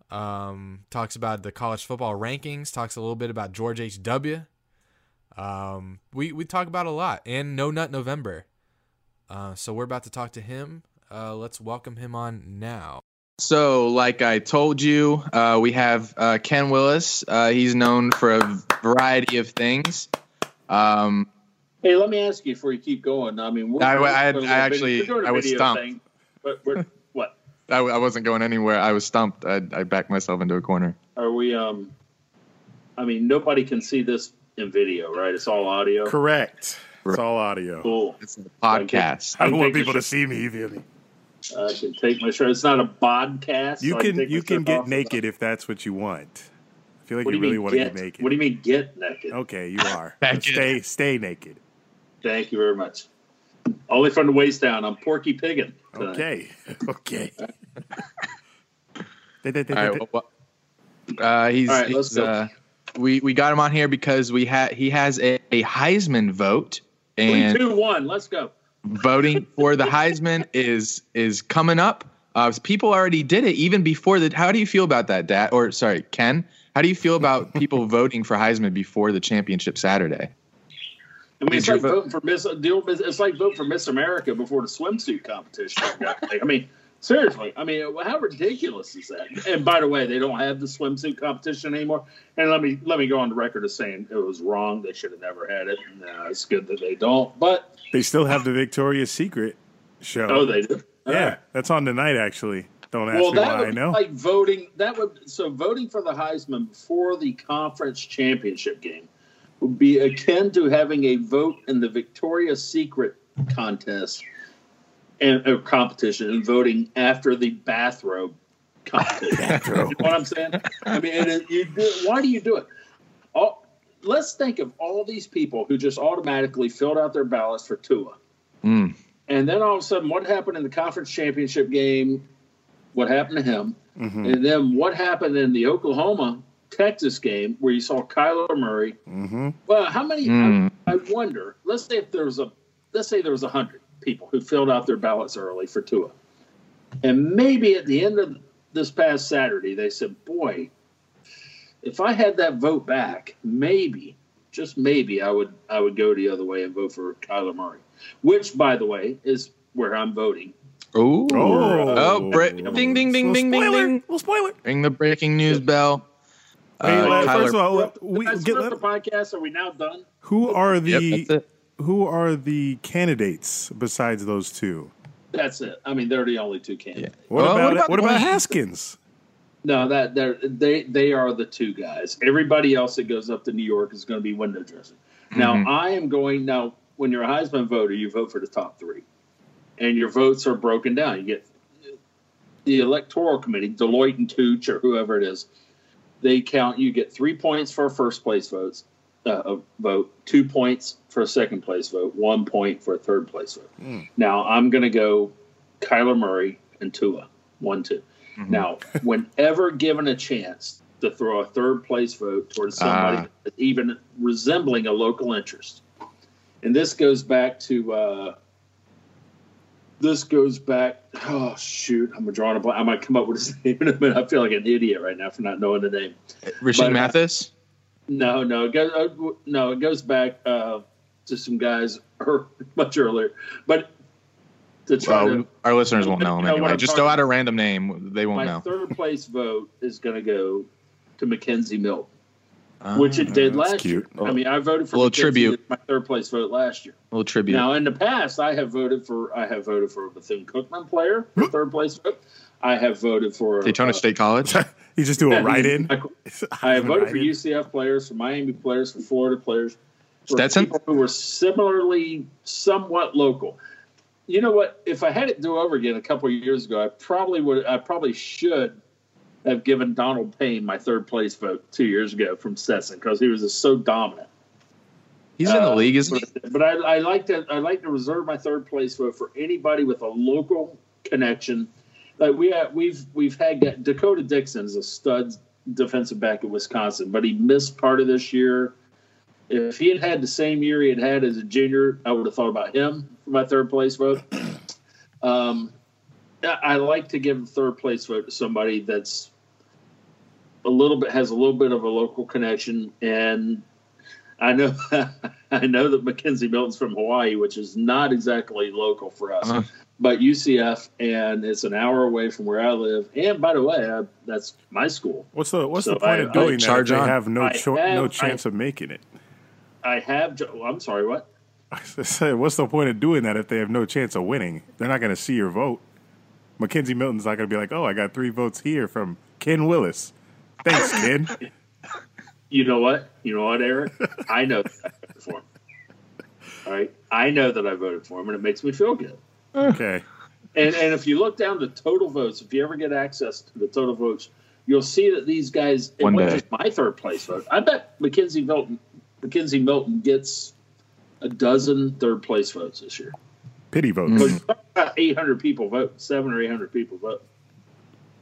Um, talks about the college football rankings. Talks a little bit about George H. W. Um, we we talk about a lot and No Nut November. Uh, so we're about to talk to him. Uh, let's welcome him on now. So, like I told you, uh, we have uh, Ken Willis. Uh, he's known for a variety of things. Um, Hey, let me ask you before you keep going. I mean, we're, I- we're I- doing a I video- actually- we're doing a I was stumped. thing, but we're, what I, I wasn't going anywhere. I was stumped. I, I backed myself into a corner. are we? Um, I mean, nobody can see this in video, right? It's all audio. Correct. It's all audio. Cool. It's a podcast. I don't want people to see me. You me? I can take my shirt. It's not a podcast. You so can take you can get naked if that's what you want. I feel like you you really mean want to get? get naked. What do you mean get naked? Okay, you are. Stay stay naked. Thank you very much. Only from the waist down. I'm Porky Piggin. tonight. Okay. Okay. All right. Well, uh, he's, All right, let's he's, go. uh, we we got him on here because we had he has a, a Heisman vote Three, and two, one. Let's go. voting for the Heisman is is coming up. Uh, people already did it even before the. How do you feel about that, Dad? Or sorry, Ken? How do you feel about people voting for Heisman before the championship Saturday? I mean, it's like vote- voting for Miss. the old Miss- It's like voting for Miss America before the swimsuit competition. I mean, seriously. I mean, how ridiculous is that? And by the way, they don't have the swimsuit competition anymore. And let me let me go on the record as saying it was wrong. They should have never had it. No, it's good that they don't. But They still have the Victoria's Secret show. oh, they do. yeah, that's on tonight actually. Don't ask Well, me that why would I know. like voting. That would so voting for the Heisman before the conference championship game would be akin to having a vote in the Victoria's Secret contest and uh, competition and voting after the bathrobe competition. you know what I'm saying? I mean, and it, you do, why do you do it? All, let's think of all these people who just automatically filled out their ballots for Tua. Mm. And then all of a sudden, what happened in the conference championship game? What happened to him? Mhm. And then what happened in the Oklahoma Texas game where you saw Kyler Murray? Mhm. Well, how many? Mm. I, I wonder. Let's say if there was a, let's say there was a hundred people who filled out their ballots early for Tua, and maybe at the end of this past Saturday they said, "Boy, if I had that vote back, maybe, just maybe, I would I would go the other way and vote for Kyler Murray." Which, by the way, is where I'm voting. Ooh. Oh. Oh, bre- ding, ding, ding, Little ding, ding, spoiler. ding. Little spoiler. Ring the breaking news bell. Wait, Uh, let- Kyler- first of all, Well, we That's get, the podcast. Are we now done? who are the that's it. Who are the candidates besides those two? That's it. I mean, they're the only two candidates. What Well, about what about what about Haskins? No, that they're, they they are the two guys. Everybody else that goes up to New York is going to be window dressing. Now, Mhm. I am going now. When you're a Heisman voter, you vote for the top three, and your votes are broken down. You get the electoral committee, Deloitte and Touche, or whoever it is. They count. You get three points for first place votes, uh, a vote, two points for a second place vote, one point for a third place vote. Mm. Now, I'm going to go Kyler Murray and Tua, one, two. Mhm. Now, whenever given a chance to throw a third place vote towards somebody Ah. that's even resembling a local interest, and this goes back to uh, this goes back. Oh shoot, I'm drawing a blank. I might come up with his name in a minute. I feel like an idiot right now for not knowing the name. Rashean but, uh, Mathis. No, no, it goes, uh, no, it goes back uh, to some guys er, much earlier, but to try Well, to our listeners won't know him anyway. Just throw out a random name. They won't my know. third place vote is going to go to McKenzie Milton. Which it did last cute. year. I mean, I voted for A little tribute. my third place vote last year. a little tribute. Now, in the past, I have voted for I have voted for a Bethune Cookman player for third place vote. I have voted for Daytona uh, State College. You just do a write-in. I, I have voted for UCF players, for Miami players, for Florida players, for Stetson? people who were similarly somewhat local. You know what? If I had it do over again a couple of years ago, I probably would. I probably should have given Donald Payne my third place vote two years ago from Stetson because he was just so dominant. He's in the Uh, league, isn't he? But, but I, I like to I like to reserve my third place vote for anybody with a local connection. Like we have, we've we've had D'Cota Dixon is a stud defensive back at Wisconsin, but he missed part of this year. If he had had the same year he had had as a junior, I would have thought about him for my third place vote. Um, I I like to give a third place vote to somebody that's a little bit has a little bit of a local connection, and I know I know that McKenzie Milton's from Hawaii, which is not exactly local for us, Uh-huh. but UCF, and it's an hour away from where I live. And by the way, I, that's my school. What's the what's So the point I- of I doing that if charge they have no I cho- have- no I- chance of making it? I have. I'm sorry, what? I said, what's the point of doing that if they have no chance of winning? They're not going to see your vote. McKenzie Milton's not going to be like, oh, I got three votes here from Ken Willis. Thanks, Ken. You know what? You know what, Eric? I know that I voted for him. All right, I know that I voted for him, and it makes me feel good. Okay. And and if you look down the total votes, if you ever get access to the total votes, you'll see that these guys. It One wasn't day. just my third place vote. I bet McKenzie Milton, McKenzie Milton gets a dozen third place votes this year. Pity votes. Mm. Because about 800 people vote, seven or 800 people vote.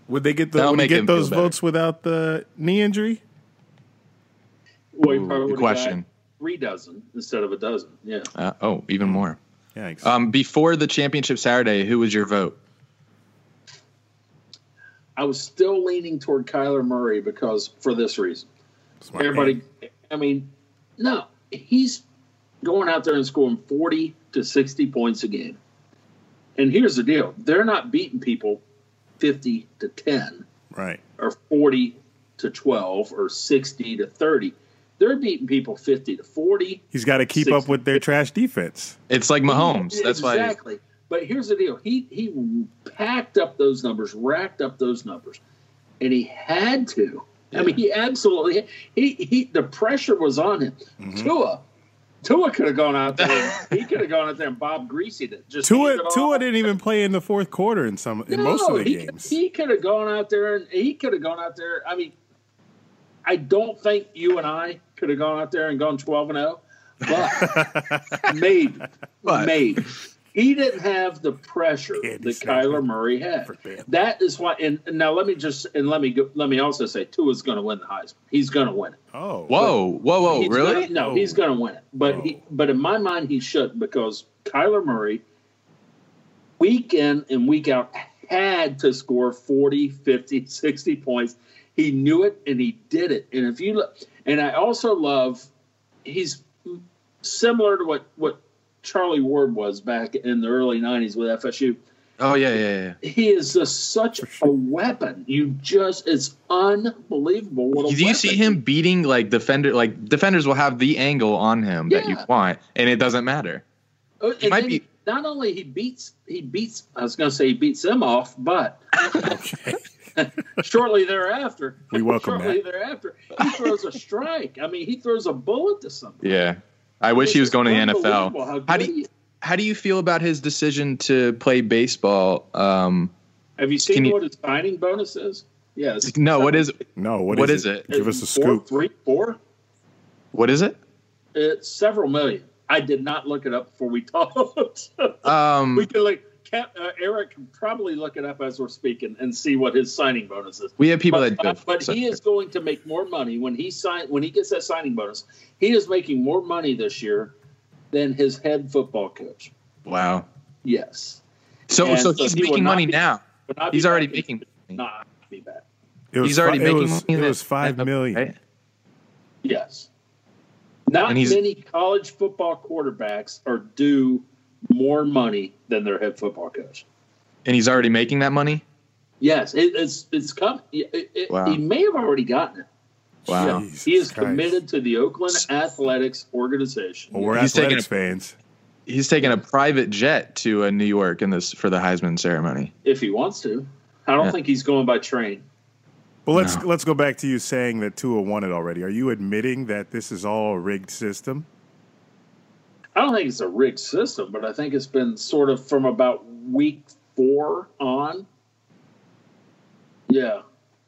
Would they get the, would they make get him those votes without the knee injury? Well, Ooh, good question. Three dozen instead of a dozen. Yeah. Uh, oh, even more. Yikes. Um, before the championship Saturday, who was your vote? I was still leaning toward Kyler Murray because for this reason. Smart Everybody, man. I mean, no, he's going out there and scoring 40 to 60 points a game. And here's the deal they're not beating people 50 to 10 Right. or 40 to 12 or 60 to 30. They're beating people 50 to 40. He's got to keep up with their trash defense. It's like Mahomes. That's why. exactly. But here's the deal: he he packed up those numbers, racked up those numbers, and he had to. I mean, he absolutely he he. The pressure was on him. Mm-hmm. Tua, Tua could have gone out there. he could have gone out there and Bob Greasy it. Just Tua handed it Tua didn't even play in the fourth quarter in some in most of the he, games. He could have gone out there and he could have gone out there. I mean, I don't think you and I could have gone out there and gone twelve and zero, but maybe, But- maybe he didn't have the pressure Candy that snapper. Kyler Murray had. That is why. And, and now let me just and let me go, let me also say Tua is going to win the Heisman. He's going to win it. oh, Whoa, whoa, whoa! He's really? gonna- no, Oh. he's going to win it. But he, Oh. but in my mind, he shouldn't because Kyler Murray, week in and week out, had to score 40, 50, 60 points. He knew it and he did it. And if you look, and I also love, he's similar to what what Charlie Ward was back in the early '90s with FSU Oh yeah, yeah, yeah. he is just such a weapon. You just it's unbelievable. What a Do you weapon. see him beating like defender? Like defenders will have the angle on him that you want, and it doesn't matter. Oh, and might be- not only he beats he beats I was going to say he beats them off, but shortly thereafter, We welcome shortly that. thereafter, he throws a strike. I mean, he throws a bullet to somebody. Yeah, I wish he was going to the NFL. How, How do you, how do you feel about his decision to play baseball? Um, Have you Can seen you- what his signing bonus is? Yes. no, what is No, what, What is, is it? it? Give us a Four, scoop. Three, four. what is it? It's several million. I did not look it up before we talked. Um, we can look. Cap, uh, Eric can probably look it up as we're speaking and see what his signing bonus is. we have people but, that do. but so- he is going to make more money when he sign when he gets that signing bonus. He is making more money this year than his head football coach. wow. Yes, So And so so he's he making money be- now. But not be He's already back making. in- Not be back. It was He's already fi- making it was, money. It that- was five that- million. right? Yes. Not many college football quarterbacks are due more money than their head football coach. And he's already making that money. Yes, it, it's it's come. It, it, Wow. He may have already gotten it. Wow. Yeah. He is Christ. committed to the Oakland Athletics organization. Well, we're He's taking athletics a- fans. He's taking a private jet to uh, New York in this for the Heisman ceremony. if he wants to. I don't Yeah. think he's going by train. Well, let's No. let's go back to you saying that Tua won it already. Are you admitting that this is all a rigged system? I don't think it's a rigged system, but I think it's been sort of from about week four on. Yeah.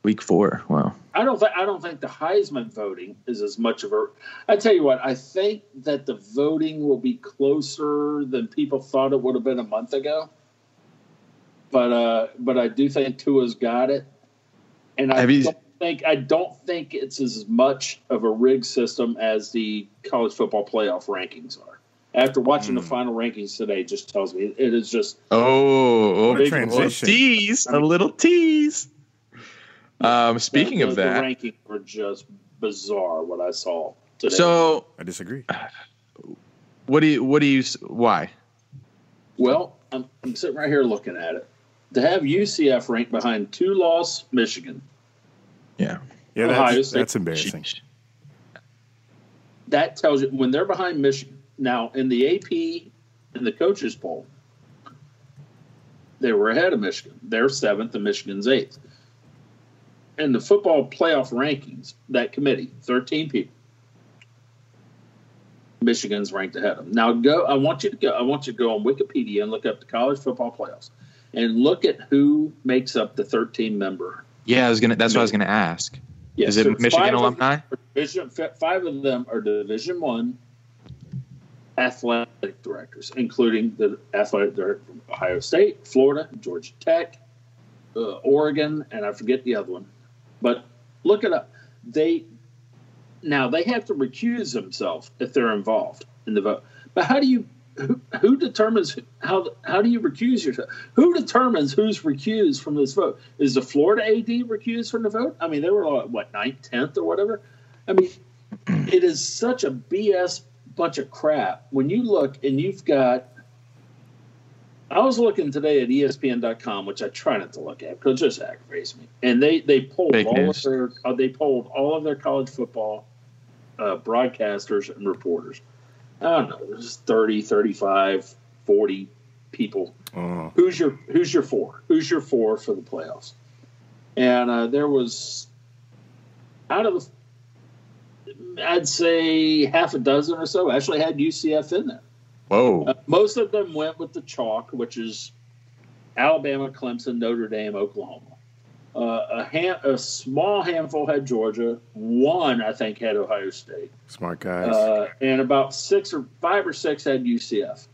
Week four. Wow. I don't think I don't think the Heisman voting is as much of a. I tell you what, I think that the voting will be closer than people thought it would have been a month ago. But uh, but I do think Tua's got it, and I Have you- don't think I don't think it's as much of a rigged system as the college football playoff rankings are. After watching the final rankings today, it just tells me it is just Oh, What a big transition. tease. A little tease. Um, speaking The- of the, that, the rankings were just bizarre. What I saw today. so I disagree. what do you what do you why? Well, I'm, I'm sitting right here looking at it. To have UCF ranked behind two loss Michigan, Yeah. Yeah, Ohio that's, State. that's embarrassing. that tells you when they're behind Michigan. Now, in the AP in the coaches poll, they were ahead of Michigan. They're seventh and Michigan's eighth. In the football playoff rankings, that committee, 13 people. Michigan's ranked ahead of them. Now go I want you to go I want you to go on Wikipedia and look up the college football playoffs and look at who makes up the 13 member. Yeah, I was gonna. That's what I was gonna ask. Yeah, Is it so Michigan alumni? Division, five of them are Division One athletic directors, including the athletic director from Ohio State, Florida, Georgia Tech, uh, Oregon, and I forget the other one. But look it up. They now they have to recuse themselves if they're involved in the vote. But how do you? Who, who determines how? How do you recuse yourself? Who determines who's recused from this vote? Is the Florida AD recused from the vote? I mean, they were like, what ninth, tenth, or whatever. I mean, it is such a BS bunch of crap. When you look and you've got, I was looking today at ESPN.com, which I try not to look at because it just aggravates me. And they they polled Fake all news. of their uh, they polled all of their college football uh, broadcasters and reporters. I don't know, there's 30, 35, 40 people Oh, who's your who's your four? Who's your four for the playoffs? And uh, there was out of the, I'd say half a dozen or so actually had UCF in there. Whoa. Uh, most of them went with the chalk, which is Alabama, Clemson, Notre Dame, Oklahoma. Uh, a, hand, a small handful had Georgia. One, I think, had Ohio State smart guys. uh, and about six or five or six had UCF.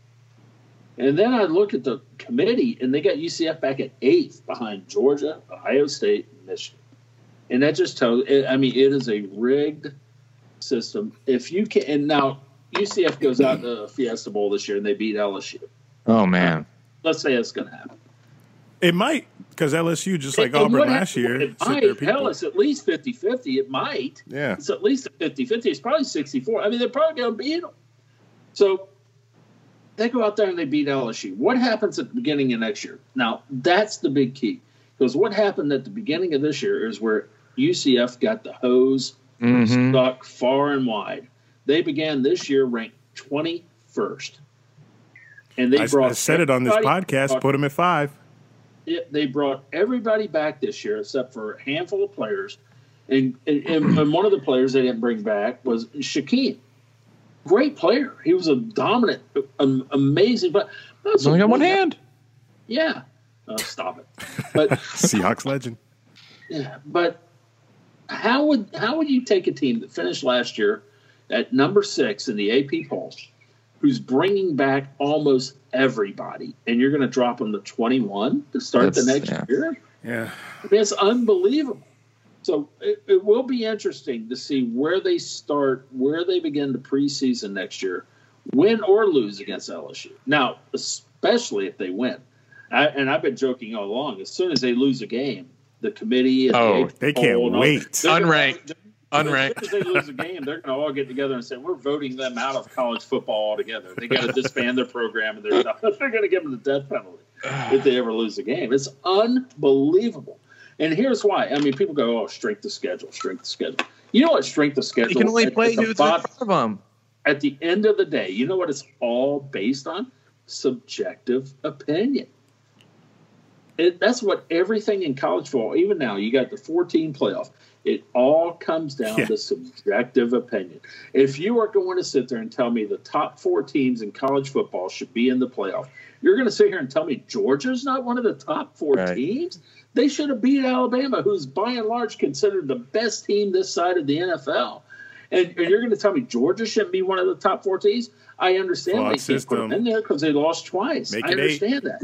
And then I look at the committee, and they got UCF back at eighth behind Georgia, Ohio State, and Michigan. And that just tells. I mean, it is a rigged system. If you can, and now UCF goes out to the Fiesta Bowl this year, and they beat LSU. Oh man. Let's say it's going to happen. it might because LSU, just like And- and Auburn last year, it sit might, their hell, it's at least 50-50. It might. yeah, It's at least a 50 50. It's probably 64. I mean, they're probably going to beat them. So they go out there and they beat LSU. What happens at the beginning of next year? Now, that's the big key. Because what happened at the beginning of this year is where UCF got the hose Mhm. stuck far and wide. They began this year ranked 21st. And they I, brought I said it on this podcast. Put them at five. it, they brought everybody back this year except for a handful of players, and and, and, one of the players they didn't bring back was Shaquem. Great player. He was a dominant, um, amazing. But He's only got one hand. Yeah. Uh, stop it. But Seahawks legend. yeah, but how would how would you take a team that finished last year at number six in the AP poll, who's bringing back almost everybody, and you're going to drop them to 21 to start the next yeah. year? Yeah, I mean, it's unbelievable. So it, it will be interesting to see where they start, where they begin the preseason next year, win or lose against LSU. Now, especially if they win. I, and I've been joking all along. As soon as they lose a game, the committee, and oh, the Oh, AP they can't and wait. they're gonna- Unranked. As Unranked. soon as they lose a game, they're going to all get together and say, "We're voting them out of college football altogether." They got to disband their program, and they're they're going to give them the death penalty if they ever lose a game. It's unbelievable. And here's why. I mean, people go, "Oh, strength of schedule, strength of schedule." You know what strength of schedule? You can only at- play at the in front of them. at the end of the day, you know what it's all based on? Subjective opinion. It, that's what everything in college football, even now, you got the 14 playoff. It all comes down Yeah. to subjective opinion. If you are going to sit there and tell me the top four teams in college football should be in the playoff, you're going to sit here and tell me Georgia's not one of the top four Right. teams? They should have beat Alabama, who's by and large considered the best team this side of the NFL. And, and you're going to tell me Georgia shouldn't be one of the top four teams? I understand Flawed they can't put them in there because they lost twice. Make I it eight. understand that.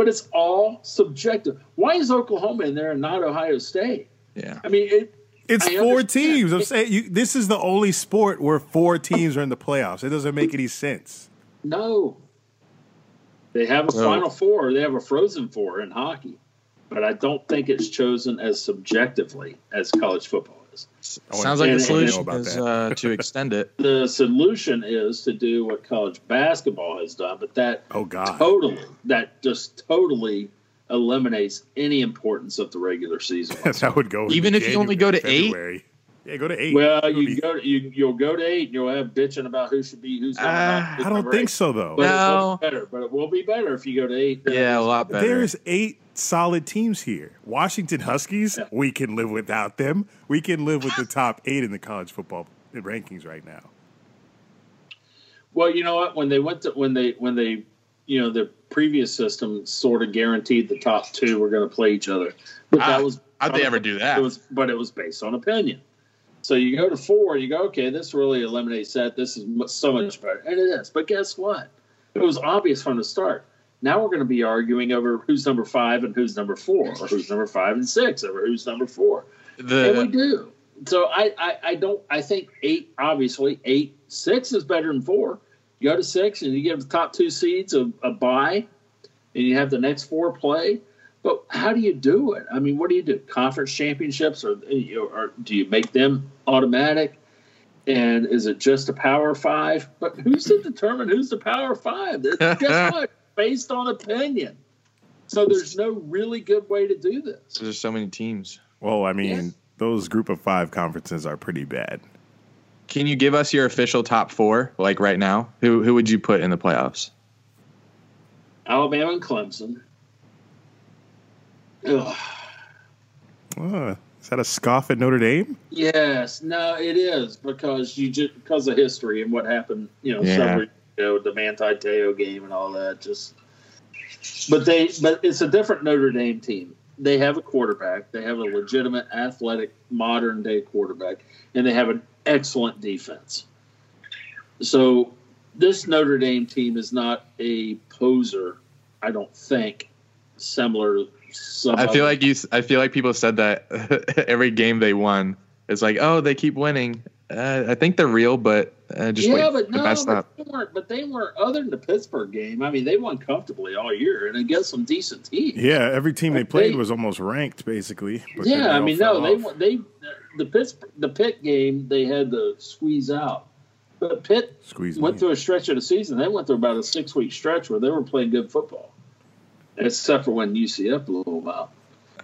But it's all subjective. Why is Oklahoma in there and not Ohio State? Yeah. I mean, it, It's I four understand. teams. I'm saying you, this is the only sport where four teams are in the playoffs. It doesn't make any sense. no. They have a No. Final Four. They have a Frozen Four in hockey. but I don't think it's chosen as subjectively as college football is. I want Sounds like to the solution is uh, to extend it. The solution is to do what college basketball has done, but that Oh God. totally, that just totally eliminates any importance of the regular season. that would go Even if you only go to eight? February. Yeah, go to eight. Well, It'll you be... go you you'll go to eight, and you'll have bitching about who should be who's. Uh, I don't think so though. But it No. be better, but it will be better if you go to eight. Yeah, a lot better. There's eight solid teams here. Washington Huskies, Yeah. we can live without them. We can live with the top eight in the college football rankings right now. Well, you know what? When they went to when they when they you know the previous system sort of guaranteed the top two were going to play each other, but Ah, that was How'd they ever do that? It was, but it was based on opinion. So you go to four, you go, okay, this really eliminates that. This is so much better, and it is. But guess what? It was obvious from the start. Now we're going to be arguing over who's number five and who's number four, or who's number five and six, over who's number four. and we do. So I, I, I don't. I think eight, obviously, eight, six is better than four. You go to six, and you give the top two seeds a, a bye, and you have the next four play. But how do you do it? I mean, what do you do? Conference championships, or, eh, or do you make them automatic? And is it just a power five? But who's to determine who's the power five? Guess what? Based on opinion. So there's no really good way to do this. there's so many teams. Well, I mean, Yeah. those group of five conferences are pretty bad. Can you give us your official top four, like right now? Who who would you put in the playoffs? Alabama and Clemson. Ugh. Uh, is that a scoff at Notre Dame? Yes, no, it is because you just because of history and what happened, you know, Yeah. several years ago, the Manti Te'o game and all that. Just, but they, but it's a different Notre Dame team. They have a quarterback. They have a legitimate, athletic, modern day quarterback, and they have an excellent defense. So, this Notre Dame team is not a poser. I don't think similar. To Some I feel like you. I feel like people said that every game they won. It's like, oh, they keep winning. Uh, I think they're real, but uh, just yeah, wait but no, mess but up. they weren't. But they weren't. Other than the Pittsburgh game, I mean, they won comfortably all year and against some decent teams. Yeah, every team they played They- was almost ranked, basically. but yeah. I mean, no, they off. won- they the Pittsburgh the Pitt game they had to squeeze out, but Pitt Squeeze went me. through a stretch of the season. They went through about a six week stretch where they were playing good football, except for when UCF blew them out.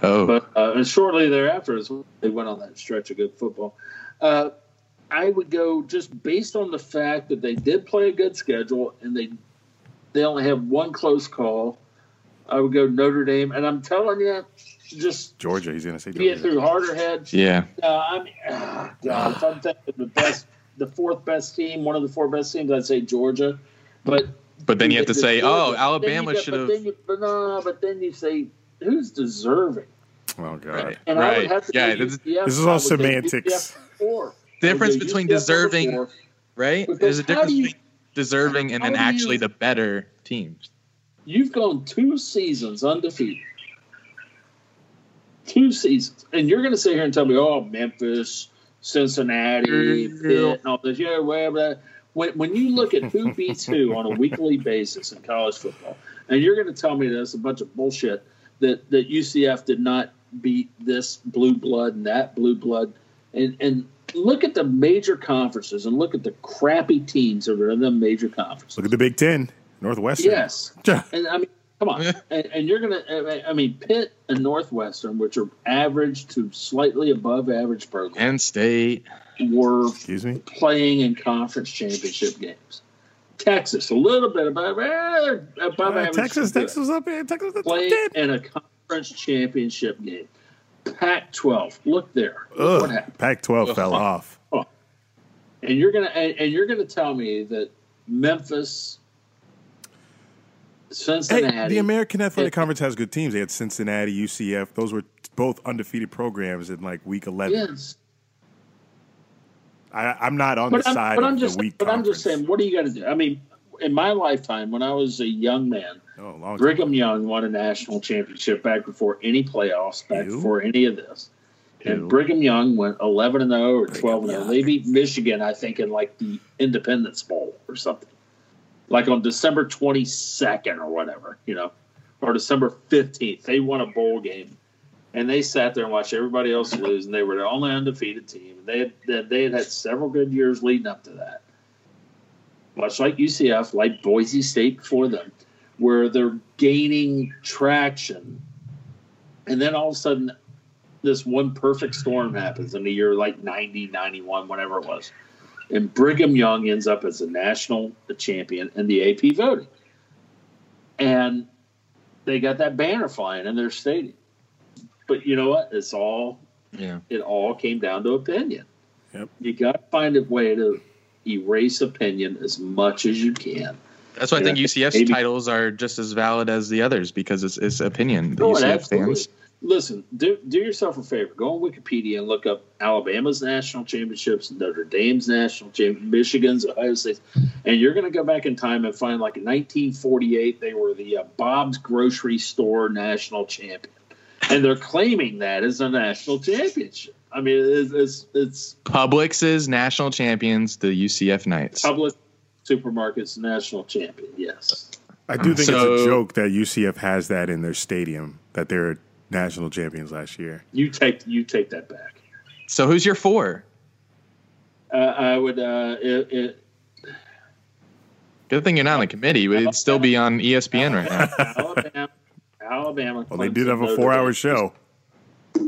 Oh, But uh, and shortly thereafter, is they went on that stretch of good football. Uh, I would go just based on the fact that they did play a good schedule and they they only have one close call. I would go Notre Dame, and I'm telling you, just Georgia. He's gonna say get Georgia. through harder heads. yeah. Uh, I mean, ah, God, if I'm thinking the best, the fourth best team, one of the four best teams, I'd say Georgia. But But then you have to say, oh, Alabama should have. then you- But no, but then you say who's deserving. Oh god. Right. And I would Right. have to Yeah, this- UCF. this is all semantics. UCF. Difference I would go between deserving- four. Right? Because There's a difference you- between deserving and then do you- actually the better teams. You've gone two seasons undefeated. Two seasons. And you're going to sit here and tell me, oh, Memphis, Cincinnati. Pitt, and all this. Yeah, whatever. When, when you look at who beats who on a weekly basis in college football, and you're going to tell me that's a bunch of bullshit that, that UCF did not beat this blue blood and that blue blood. And, and look at the major conferences and look at the crappy teams that are in the major conferences. Look at the Big Ten, Northwestern. Yes. And I mean, come on. and, and you're going to, I mean, Pitt and Northwestern, which are average to slightly above average programs, Penn State. were Excuse me. playing in conference championship games. Texas, a little bit above, eh, above Uh, average. Texas, to good. Texas up here. Texas, Playing in a conference championship game. Pac 12, look there. Look Ugh, what happened. Pac-12 fell off. And you're gonna and, and you're gonna tell me that Memphis, Hey, the American Athletic It- Conference has good teams. They had Cincinnati, UCF. Those were both undefeated programs in like week 11. yes, I, I'm not on but the I'm, side but of I'm just the weak but I'm just saying, what do you got to do? I mean, in my lifetime, when I was a young man, Oh, long time. Brigham Young won a national championship back before any playoffs, back Ew. before any of this. Ew. And Brigham Young went 11 and 0 or 12 and 0. Young. They beat Michigan, I think, in like the Independence Bowl or something, like on December 22nd or whatever, you know, or December 15th. They won a bowl game. And they sat there and watched everybody else lose, and they were the only undefeated team. They had they had had several good years leading up to that, much like UCF, like Boise State before them, where they're gaining traction, and then all of a sudden, this one perfect storm happens in the year like 90, 91, whatever it was, and Brigham Young ends up as a national champion in the AP voting, and they got that banner flying in their stadium. But you know what? It's all Yeah. it all came down to opinion. Yep. You got to find a way to erase opinion as much as you can. That's why I think UCF's Maybe- titles are just as valid as the others because it's, it's opinion. The Oh, UCF absolutely. fans. Listen, do, do yourself a favor. Go on Wikipedia and look up Alabama's national championships, Notre Dame's national champion, Michigan's, Ohio State's, and you're going to go back in time and find like in 1948 they were the uh, Bob's Grocery Store national champion, and they're claiming that as a national championship. I mean, it's it's, it's Publix's national champions, the UCF Knights. Publix Supermarkets national champion. Yes. I do think it's a joke that UCF has that in their stadium that they're national champions last year. You take you take that back. So who's your four? Uh, I would. Uh, it, it, Good thing you're not on the committee. It'd still be on ESPN right now. Alabama, Alabama. Well, they did have a four-hour show.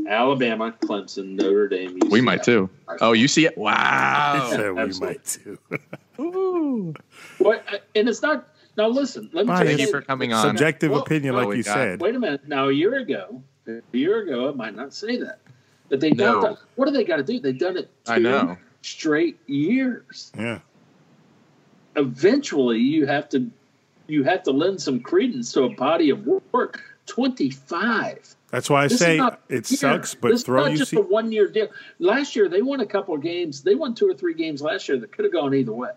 Alabama, Clemson, Notre Dame. We might too. Oh, you see it? Wow. So we might too. Ooh. What, and it's not. Now listen. Let me Fine. tell Thank you. you for coming on. Subjective Well, opinion, well, like you got- said. Wait a minute. Now a year ago, a year ago, I might not say that, but they No. done. What do they got to do? They've done it. Two I know. Straight years. Yeah. Eventually, you have to, you have to lend some credence to a body of work. Twenty five. That's why I This say it fair. sucks, but this throw is not just a one year deal. Last year they won a couple of games. They won two or three games last year that could have gone either way,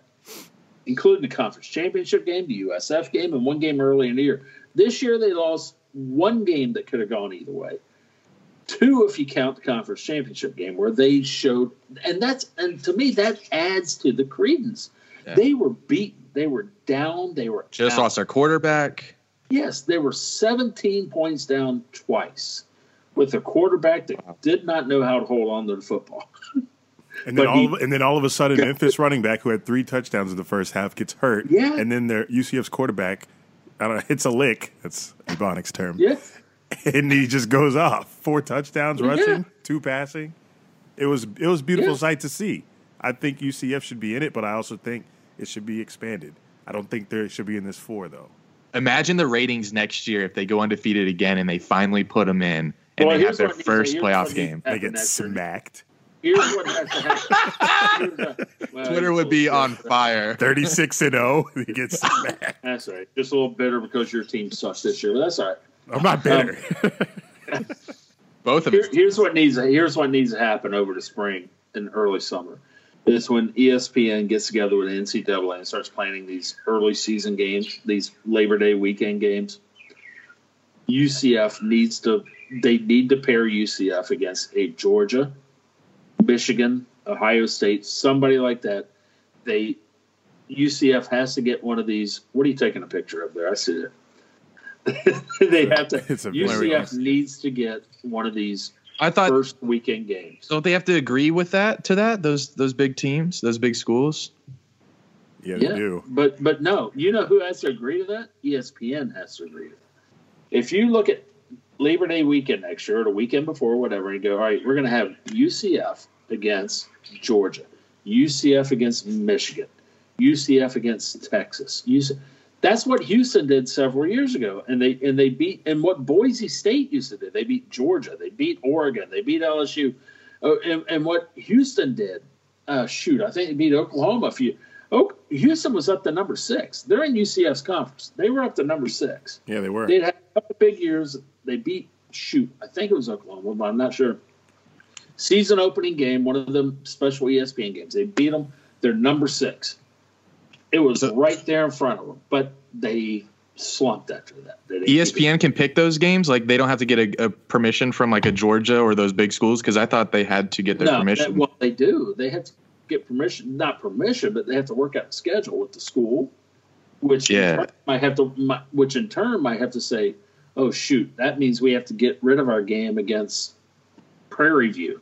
including the conference championship game, the USF game, and one game early in the year. This year they lost one game that could have gone either way. Two, if you count the conference championship game, where they showed, and that's and to me that adds to the credence. Yeah. They were beaten. They were down. They were Just out. lost their quarterback. Yes, they were 17 points down twice with a quarterback that did not know how to hold on to the football. And then but all he- of, and then all of a sudden, Memphis running back who had three touchdowns in the first half gets hurt. Yeah. And then their UCF's quarterback, I don't know, hits a lick. That's Ebonics term. Yeah, And he just goes off. Four touchdowns Yeah. rushing, two passing. It was it was a beautiful Yeah. sight to see. I think UCF should be in it, but I also think it should be expanded. I don't think there should be in this four though. Imagine the ratings next year if they go undefeated again and they finally put them in and Well, they have their first playoff game. to They get next year. smacked. Here's what has to happen. Here's a- well, Twitter would be on fire. Thirty six and zero. Oh, he gets smacked. That's right. Just a little bitter because your team sucks this year, but that's all right. I'm not bitter. Um, Both of Here, us. here's what needs here's what needs to happen over the spring and early summer. Is when ESPN gets together with NCAA and starts planning these early season games, these Labor Day weekend games. UCF needs to they need to pair UCF against a Georgia, Michigan, Ohio State, somebody like that. They UCF has to get one of these. What are you taking a picture of there? I see it. they have to. It's a UCF nice- needs to get one of these I thought first weekend games. don't they have to agree with that to that those those big teams those big schools yeah, they Yeah, do. but but no, you know who has to agree to that? ESPN has to agree to that. If you look at Labor Day weekend next year, or the weekend before, whatever, and go, all right, we're going to have UCF against Georgia, UCF against Michigan, UCF against Texas. UC- that's what Houston did several years ago, and they and they beat and what Boise State used to do. They beat Georgia, they beat Oregon, they beat LSU, oh, and, and what Houston did. Uh, shoot, I think they beat Oklahoma a few. Oh, Houston was up to number six. They're in UCF's conference. They were up to number six. Yeah, they were. They'd had a couple big years. They beat shoot, I think it was Oklahoma, but I'm not sure. Season opening game, one of them special ESPN games. They beat them. They're number six. It was So- right there in front of them, but they slumped after that. They didn't keep it. espn can pick those games like they don't have to get a, a permission from like a georgia or those big schools because i thought they had to get their no, permission That, well, they do. They have to get permission, not permission, but they have to work out the schedule with the school, which Yeah. might have to, might, which in turn might have to say, oh shoot, that means we have to get rid of our game against Prairie View,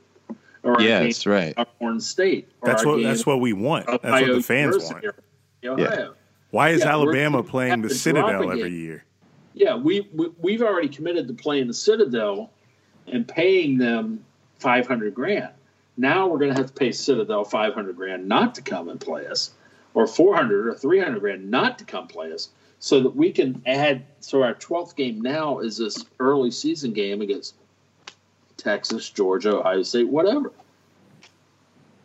or our Yes, game right. against Alcorn State. Or That's what that's what we want. That's Ohio what the fans University want. or Ohio. Why is Yeah, Alabama playing the Citadel every year? Yeah, we, we we've already committed to playing the Citadel and paying them five hundred grand. Now we're going to have to pay Citadel five hundred grand not to come and play us, or four hundred or three hundred grand not to come play us, so that we can add. So our twelfth game now is this early season game against Texas, Georgia, Ohio State, whatever.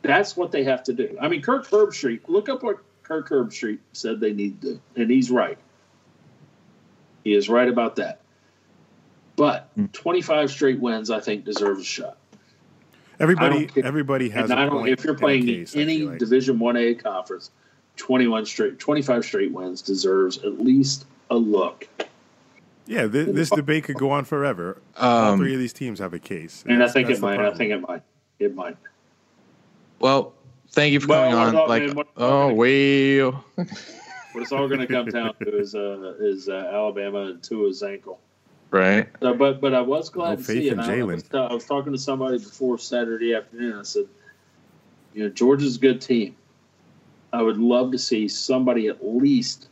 That's what they have to do. I mean, Kirk Herbstreit. Look up what Kirk Herbstreit said they need to and he's right. He is right about that. But hmm. 25 straight wins, I think, deserves a shot. Everybody, everybody has And a I don't, point if you're and a playing case, any like. Division One A conference, 21 straight, 25 straight wins deserves at least a look. Yeah, this, this debate could go on forever. All Um, three of these teams have a case, And I think it the might. I think it might. It might. Well, thank you for Well, coming on. about- Like, man, oh, well. What it's all going to come down to is uh, is uh, Alabama and Tua's ankle. Right. Uh, but but I was glad No to see it. in I, I, was, I was talking to somebody before Saturday afternoon. I said, you know, Georgia's a good team. I would love to see somebody at least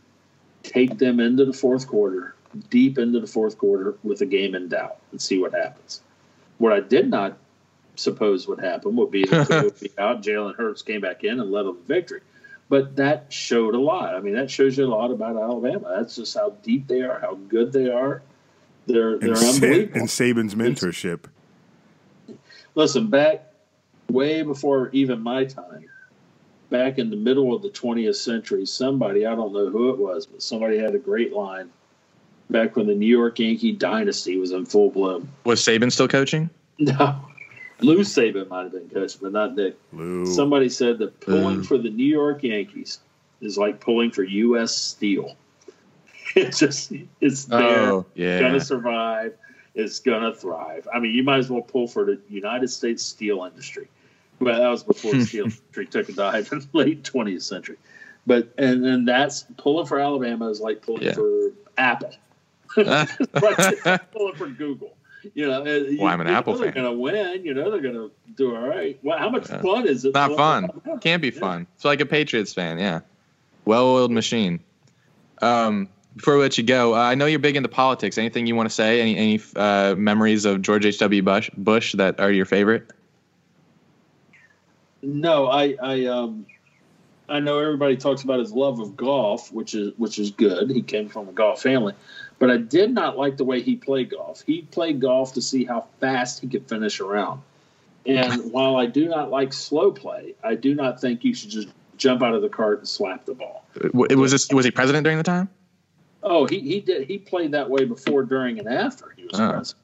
take them into the fourth quarter, deep into the fourth quarter, with a game in doubt, and see what happens. What I did not suppose would happen would be that be out. Jalen Hurts came back in and led them to victory. But that showed a lot. I mean, that shows you a lot about Alabama. That's just how deep they are, how good they are. They're they're And, Sa- unbelievable. and Saban's mentorship. Listen, back way before even my time, back in the middle of the 20th century, somebody, I don't know who it was, but somebody had a great line back when the New York Yankee dynasty was in full bloom. Was Saban still coaching? No, Lou Saban might have been coaching, but not Nick. Lou. Somebody said that pulling Ooh. for the New York Yankees is like pulling for U.S. Steel. It's just, it's oh, there. Oh, yeah. gonna survive. It's gonna thrive. I mean, you might as well pull for the United States steel industry. Well, that was before the steel industry took a dive in the late 20th century. But and then that's pulling for Alabama is like pulling Yeah. for Apple. Like pulling for Google. You know, uh, you, I'm an you know Apple they're gonna win. You know, they're gonna do all right. Well, how much Yeah. fun is it? Not fun. Can't be Yeah. fun. It's like a Patriots fan, yeah. Well-oiled machine. Um, before we let you go, uh, I know you're big into politics. Anything you want to say? Any any uh, memories of George H.W. Bush, Bush that are your favorite? No, I, I, um, I know everybody talks about his love of golf, which is which is good. He came from a golf family, but I did not like the way he played golf. He played golf to see how fast he could finish around. And while I do not like slow play, I do not think you should just jump out of the cart and slap the ball. W- Was this was he president during the time? Oh, he, he did. He played that way before, during, and after he was Oh. president.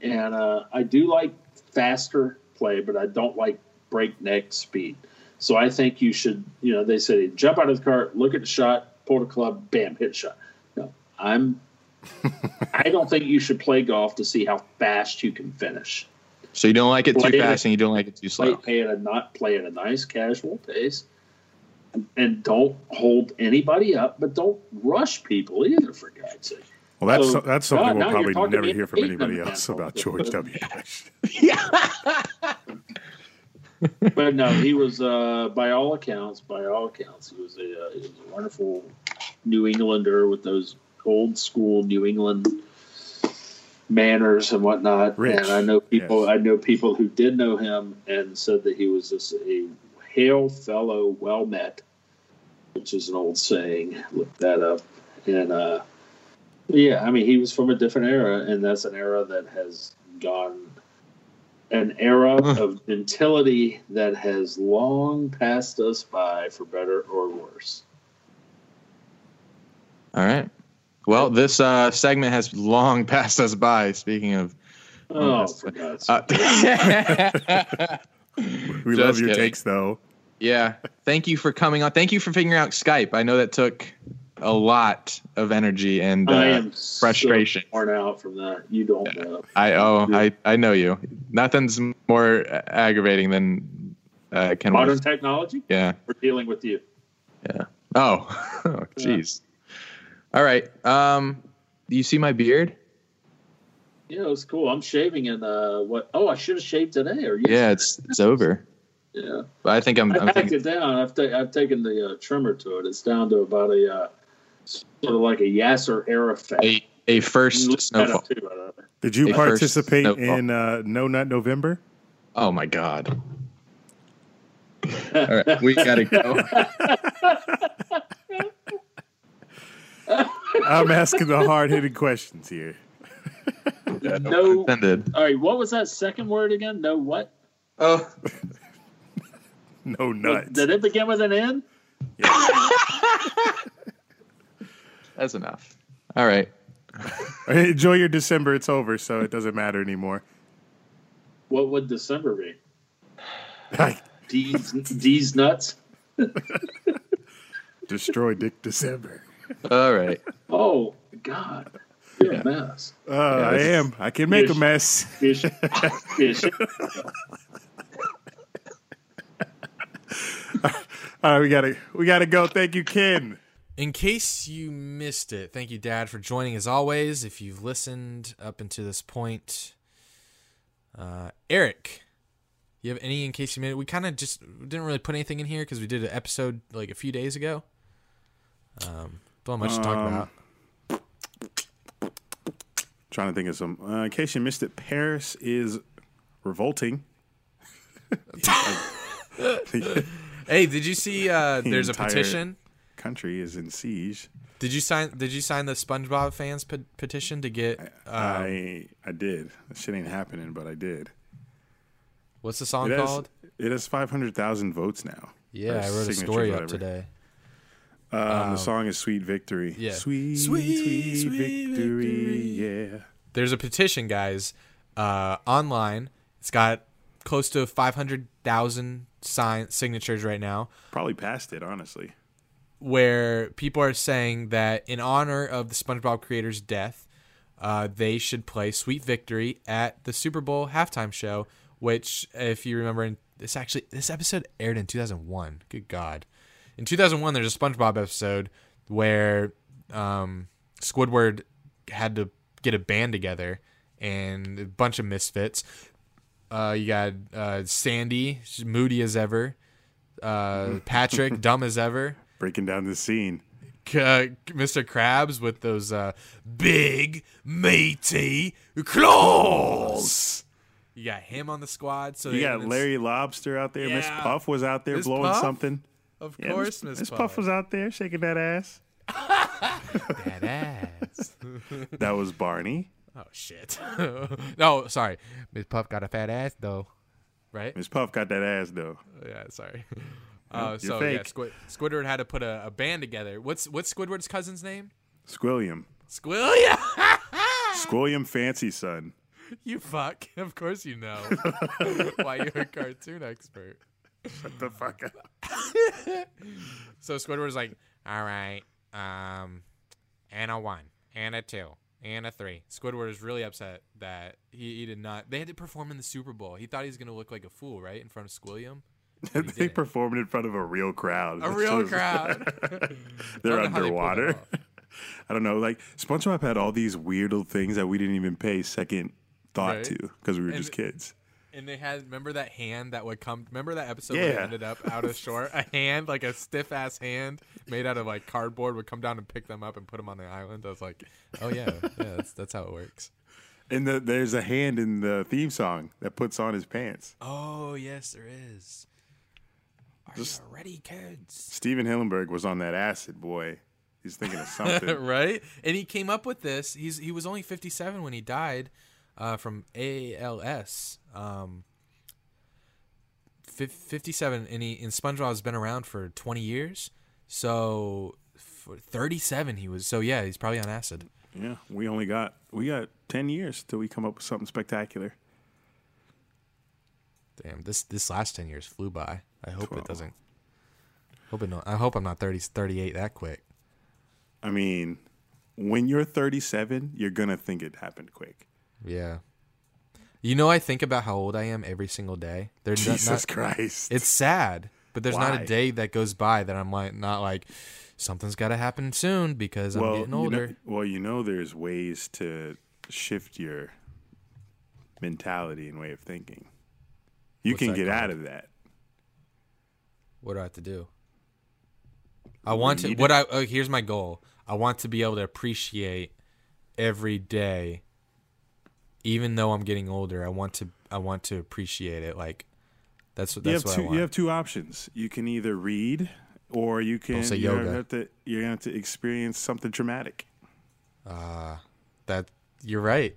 And uh, I do like faster play, but I don't like breakneck speed. So I think you should, you know, they say jump out of the cart, look at the shot, pull the club, bam, hit shot. No, I'm. I don't think you should play golf to see how fast you can finish. So you don't like it too Play it- fast and you don't like it too slow. play at a not play at a nice casual pace, and don't hold anybody up, but don't rush people either. For God's sake. Well, that's So, that's something now- we'll probably never hear from anybody else them, about. George W. Bush. but no, he was uh, by all accounts, by all accounts, he was a uh, he was a wonderful New Englander with those old school New England manners and whatnot. Rich, And I know people, yes. I know people who did know him and said that he was just a hail fellow, well met, which is an old saying. Look that up. And uh, yeah, I mean, he was from a different era, and that's an era that has gone an era Huh. of gentility that has long passed us by for better or worse. All right. Well, this uh, segment has long passed us by. Speaking of, Oh, that's- for God's sake. uh, We love your kidding. takes, though. yeah. Thank you for coming on. Thank you for figuring out Skype. I know that took a lot of energy and uh, I am frustration. so worn out from that. You don't know. I oh I I know you. Nothing's more aggravating than uh, Ken. Modern Williams. technology, Yeah. we're dealing with you. Oh. Oh. Jeez. All right. Um. Do you see my beard? Yeah, it was cool. I'm shaving in uh what? Oh, I should have shaved today or Yeah, it's it's over. yeah. But I think I'm. I I'm packed thinking, it down. I've ta- I've taken the uh, trimmer to it. It's down to about a uh, sort of like a Yasser Arafat. a a first snowfall. too, by the way. Did you Hey, first, participate in uh, No Nut November? Oh my god. All right, we gotta go. I'm asking the hard hitting questions here. No. Offended. All right, what was that second word again? No what? Oh, No nuts. Did it begin with an N? that's enough. All right. Enjoy your December. It's over, so it doesn't matter anymore. What would December be? I D's, D's nuts? destroy Dick December. All right. Oh, God. You're a mess. Uh, I am. I can make a mess. Fish. Fish. All right, we gotta we gotta go. Thank you, Ken. In case you missed it, thank you, Dad, for joining as always. If you've listened up until this point, uh, Eric, you have any in case you made it? We kind of just didn't really put anything in here because we did an episode like a few days ago. Um, don't have much to talk Um, about. Trying to think of some. Uh, in case you missed it, Paris is revolting. Hey, did you see? Uh, there's a entire- petition. Country is in siege. Did you sign? Did you sign the SpongeBob fans pe- petition to get? I I did. That shit ain't happening, but I did. what's the song It has, called? it has five hundred thousand votes now. Yeah, Or I wrote a signatures, story up whatever. today. Um, the song is "Sweet Victory." yeah. sweet, Sweet, sweet, sweet victory. Yeah. there's a petition, guys, uh, online. It's got close to 500,000 sign signatures right now, Probably passed it, honestly. where people are saying that in honor of the SpongeBob creator's death, uh, they should play "Sweet Victory" at the Super Bowl halftime show. Which, if you remember, in this actually this episode aired in 2001. Good God! In 2001, there's a SpongeBob episode where um, Squidward had to get a band together and a bunch of misfits. Uh, you got uh, Sandy, moody as ever. Uh, Patrick, dumb as ever. Breaking down the scene. Uh, Mr. Krabs with those uh, big, meaty claws. You got him on the squad. So You got Larry Lobster out there. Miss Puff was out there Miss blowing Puff? something. Of Yeah, course, Miss Miss Puff. Puff was out there shaking that ass. That ass. That was Barney. oh shit. no, sorry. Miss Puff got a fat ass though. Right? Miss Puff got that ass though. Yeah, sorry. Uh, you're so yeah, fake. Squid- Squidward had to put a, a band together. What's what's Squidward's cousin's name? Squilliam. Squillia. Squilliam Fancyson. you fuck. Of course you know. Why you're a cartoon expert. Shut the fuck up. So Squidward's like, all right, um, and a one, and a two, and a three. Squidward is really upset that he, he did not. They had to perform in the Super Bowl. He thought he was gonna look like a fool, right, in front of Squilliam. they performed in front of a real crowd. A real crowd. They're I don't know how they underwater. I don't know. Like SpongeBob had all these weird little things that we didn't even pay second thought Right. to because we were And- just kids. And they had remember that hand that would come. Remember that episode where Yeah. they ended up out of shore. A hand, like a stiff ass hand made out of like cardboard, would come down and pick them up and put them on the island. I was like, oh yeah, yeah, that's that's how it works. And the, there's a hand in the theme song that puts on his pants. Oh yes, there is. Are Just- you ready, kids? Stephen Hillenburg was on that acid, boy. He's thinking of something. right? And he came up with this. He's he was only 57 when he died uh, from ALS. Um, 57, and he and SpongeBob has been around for 20 years. So for 37, he was. So yeah, he's probably on acid. yeah, we only got we got ten years till we come up with something spectacular. Damn, this this last 10 years flew by. I hope Twelve. it doesn't. Hope it no, I hope I'm not 30, 38 that quick. I mean, when you're 37, you're gonna think it happened quick. Yeah. You know, I think about how old I am every single day. There's Jesus not- Christ! It's sad, but there's not a day that goes by that I'm like not like something's got to happen soon because I'm getting you know- older. well, you know, there's ways to shift your mentality and way of thinking. You What's can get out of that. What do I have to do? I want to. What I uh, here's my goal. I want to be able to appreciate every day, even though I'm getting older. I want to. I want to appreciate it. Like that's You that's have what two. I want. You have two options. You can either read, or you can. say you're yoga. Gonna have to, you're gonna have to experience something dramatic. traumatic. Uh, that you're right.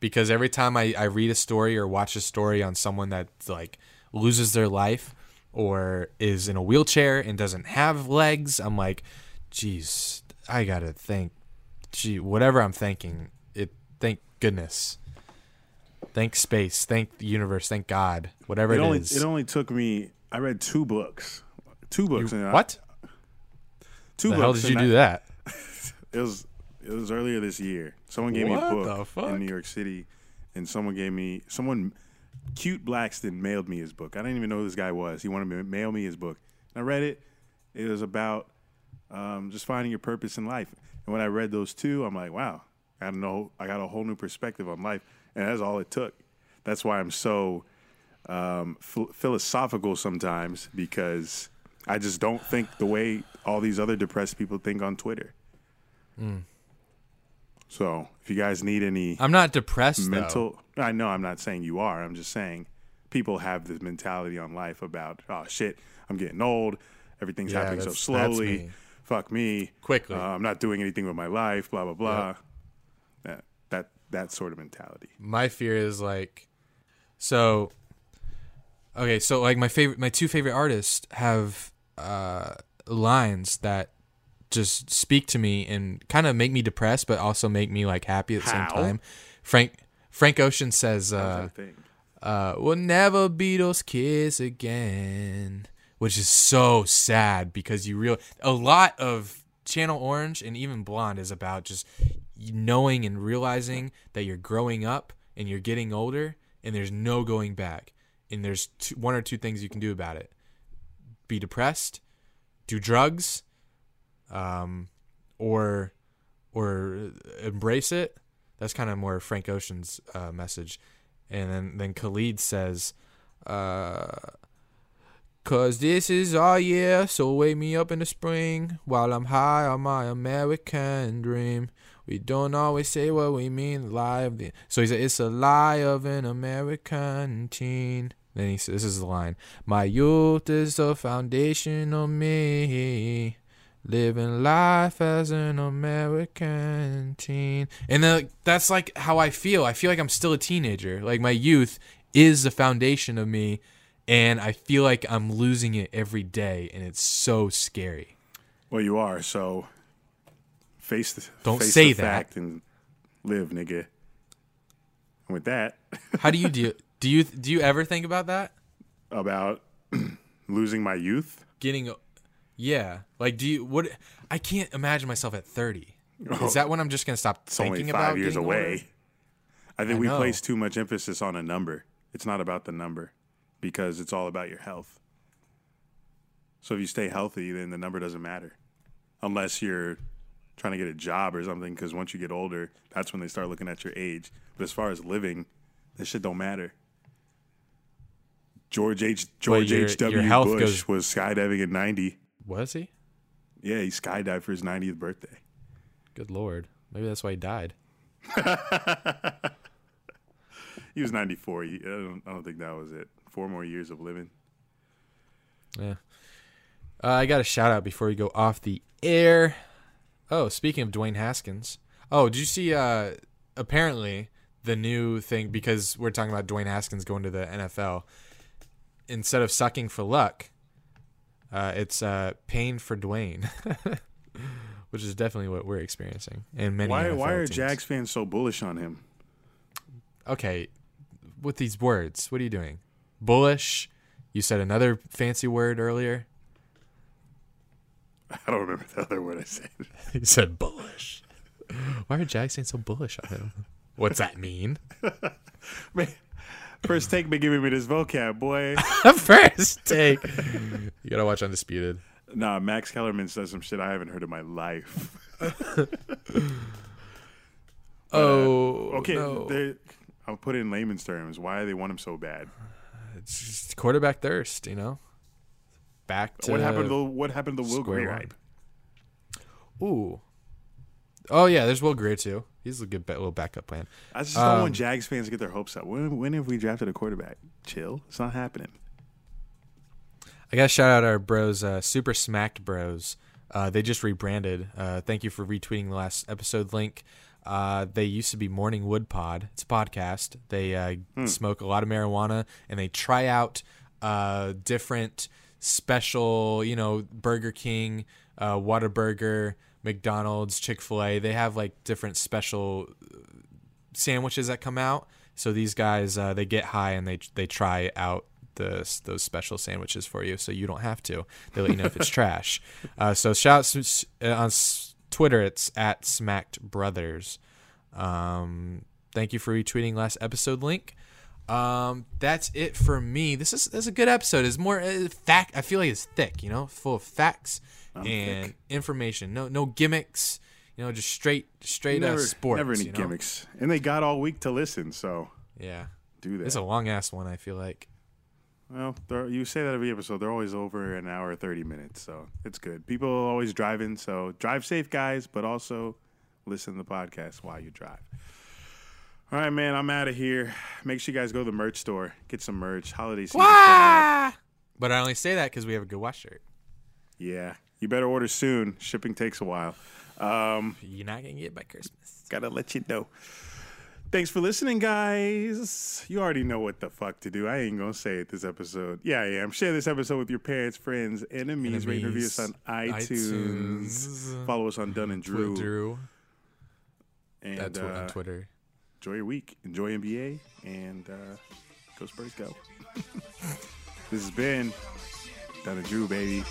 Because every time I, I read a story or watch a story on someone that like loses their life or is in a wheelchair and doesn't have legs, I'm like, geez, I gotta think, gee, whatever I'm thinking. Thank goodness. Thank space. Thank the universe. Thank God. Whatever It it only is. it only took me. I read two books. Two books. and I- what? Two The books. hell did you do I- that? It was it was earlier this year. Someone gave me a book in New York City, and someone gave me someone. Cute Blackston mailed me his book. I didn't even know who this guy was. He wanted to mail me his book. I read it. It was about um, just finding your purpose in life. And when I read those two, I'm like, wow, I got know I got a whole new perspective on life, and that's all it took. That's why I'm so um, ph- philosophical sometimes because I just don't think the way all these other depressed people think on Twitter. So if you guys need any I'm not depressed. though. mental, I know I'm not saying you are. I'm just saying people have this mentality on life about oh shit, I'm getting old, everything's Yeah, happening so slowly. me. Fuck me Quickly. Uh, I'm not doing anything with my life. Blah blah blah. That that sort of mentality. my fear is like so okay so like my favorite my two favorite artists have uh lines that just speak to me and kind of make me depressed but also make me like happy at the How? same time frank frank ocean says uh uh we'll never be those kids again which is so sad because you real a lot of channel orange and even blonde is about just knowing and realizing that you're growing up and you're getting older and there's no going back. And there's two, one or two things you can do about it. Be depressed do drugs um or or embrace it. That's kind of more frank ocean's uh, message. And then then khalid says uh Cause this is our year, so wake me up in the spring. While I'm high on my American dream. We don't always say what we mean, lie of the. So he said, It's a lie of an American teen. Then he says, This is the line My youth is the foundation of me. Living life as an American teen. And like, that's like how I feel. I feel like I'm still a teenager. Like my youth is the foundation of me and I feel like I'm losing it every day, and it's so scary. Well, you are. So face the Don't face say the that. fact and live, nigga. And with that, How do you do? Do you do you ever think about that? about losing my youth. Getting, yeah, like do you? What? I can't imagine myself at 30. Is that when I'm just gonna stop It's thinking only about five years getting away. older? I think I we know. place too much emphasis on a number. It's not about the number because it's all about your health. So if you stay healthy, then the number doesn't matter, unless you're trying to get a job or something. Because once you get older, that's when they start looking at your age. But as far as living, this shit don't matter. George H. George H. W. Bush goes- was skydiving at ninety. Was he? Yeah, he skydived for his 90th birthday. Good lord. Maybe that's why he died. He was 94. I don't, I don't think that was it. Four more years of living. Yeah. Uh, I got a shout out before we go off the air. Oh, speaking of Dwayne Haskins. Oh, did you see? Uh, apparently, the new thing because we're talking about Dwayne Haskins going to the NFL. Instead of sucking for luck, uh, it's uh, pain for Dwayne, which is definitely what we're experiencing. And many. Why, NFL why are teams. Jags fans so bullish on him? Okay, with these words, what are you doing? Bullish. You said another fancy word earlier. I don't remember the other word I said. He said bullish. Why are Jags saying so bullish on him? What's that mean? Man, first take been giving me this vocab, boy. First take. You gotta watch Undisputed. nah, Max Kellerman says some shit I haven't heard in my life. Uh, oh, Okay, no. I'll put it in layman's terms. Why do they want him so bad? It's just quarterback thirst, you know. Back to what happened to the, what happened to the Will Grier? one. Ooh. Oh yeah, there's Will Grier too. He's a good ba- little backup plan. I just don't Um, want Jags fans to get their hopes up. When when have we drafted a quarterback? Chill. It's not happening. I gotta shout out our bros, uh, Super Smacked Bros. Uh, they just rebranded. Uh, thank you for retweeting the last episode link. Uh, they used to be Morning Wood Pod. It's a podcast. They uh, smoke a lot of marijuana and they try out uh, different special, you know, Burger King, uh, Whataburger, McDonald's, Chick Fil A. They have like different special sandwiches that come out. So these guys uh, they get high and they they try out the those special sandwiches for you, so you don't have to. They let you know if it's trash. Uh, so shout out uh, on Twitter. It's at Smacked Brothers. Um, thank you for retweeting last episode link. Um, that's it for me. This is this is a good episode. It's more uh, fact. I feel like it's thick. You know, full of facts and thick. information. No no gimmicks. You know, just straight straight uh, sports. never any you know? gimmicks. And they got all week to listen, so Yeah. do that. It's a long ass one. I feel like. Well, you say that every episode. They're always over an hour, thirty minutes, so it's good. People are always driving, so drive safe, guys. But also listen to the podcast while you drive. All right, man. I'm out of here. Make sure you guys go to the merch store, get some merch. Holiday season. coming. But I only say that because we have a good watch shirt. Yeah, you better order soon. Shipping takes a while. Um, You're not gonna get it by Christmas. gotta let you know. Thanks for listening, guys. You already know what the fuck to do. I ain't gonna say it this episode. Yeah, I am. Share this episode with your parents, friends, enemies. Rate and review us on iTunes. iTunes. Follow us on Dunn and Drew. Drew. And That's what uh, on Twitter. Enjoy your week. Enjoy NBA. And uh, go Spurs, go. this has been Dunn and Drew, baby.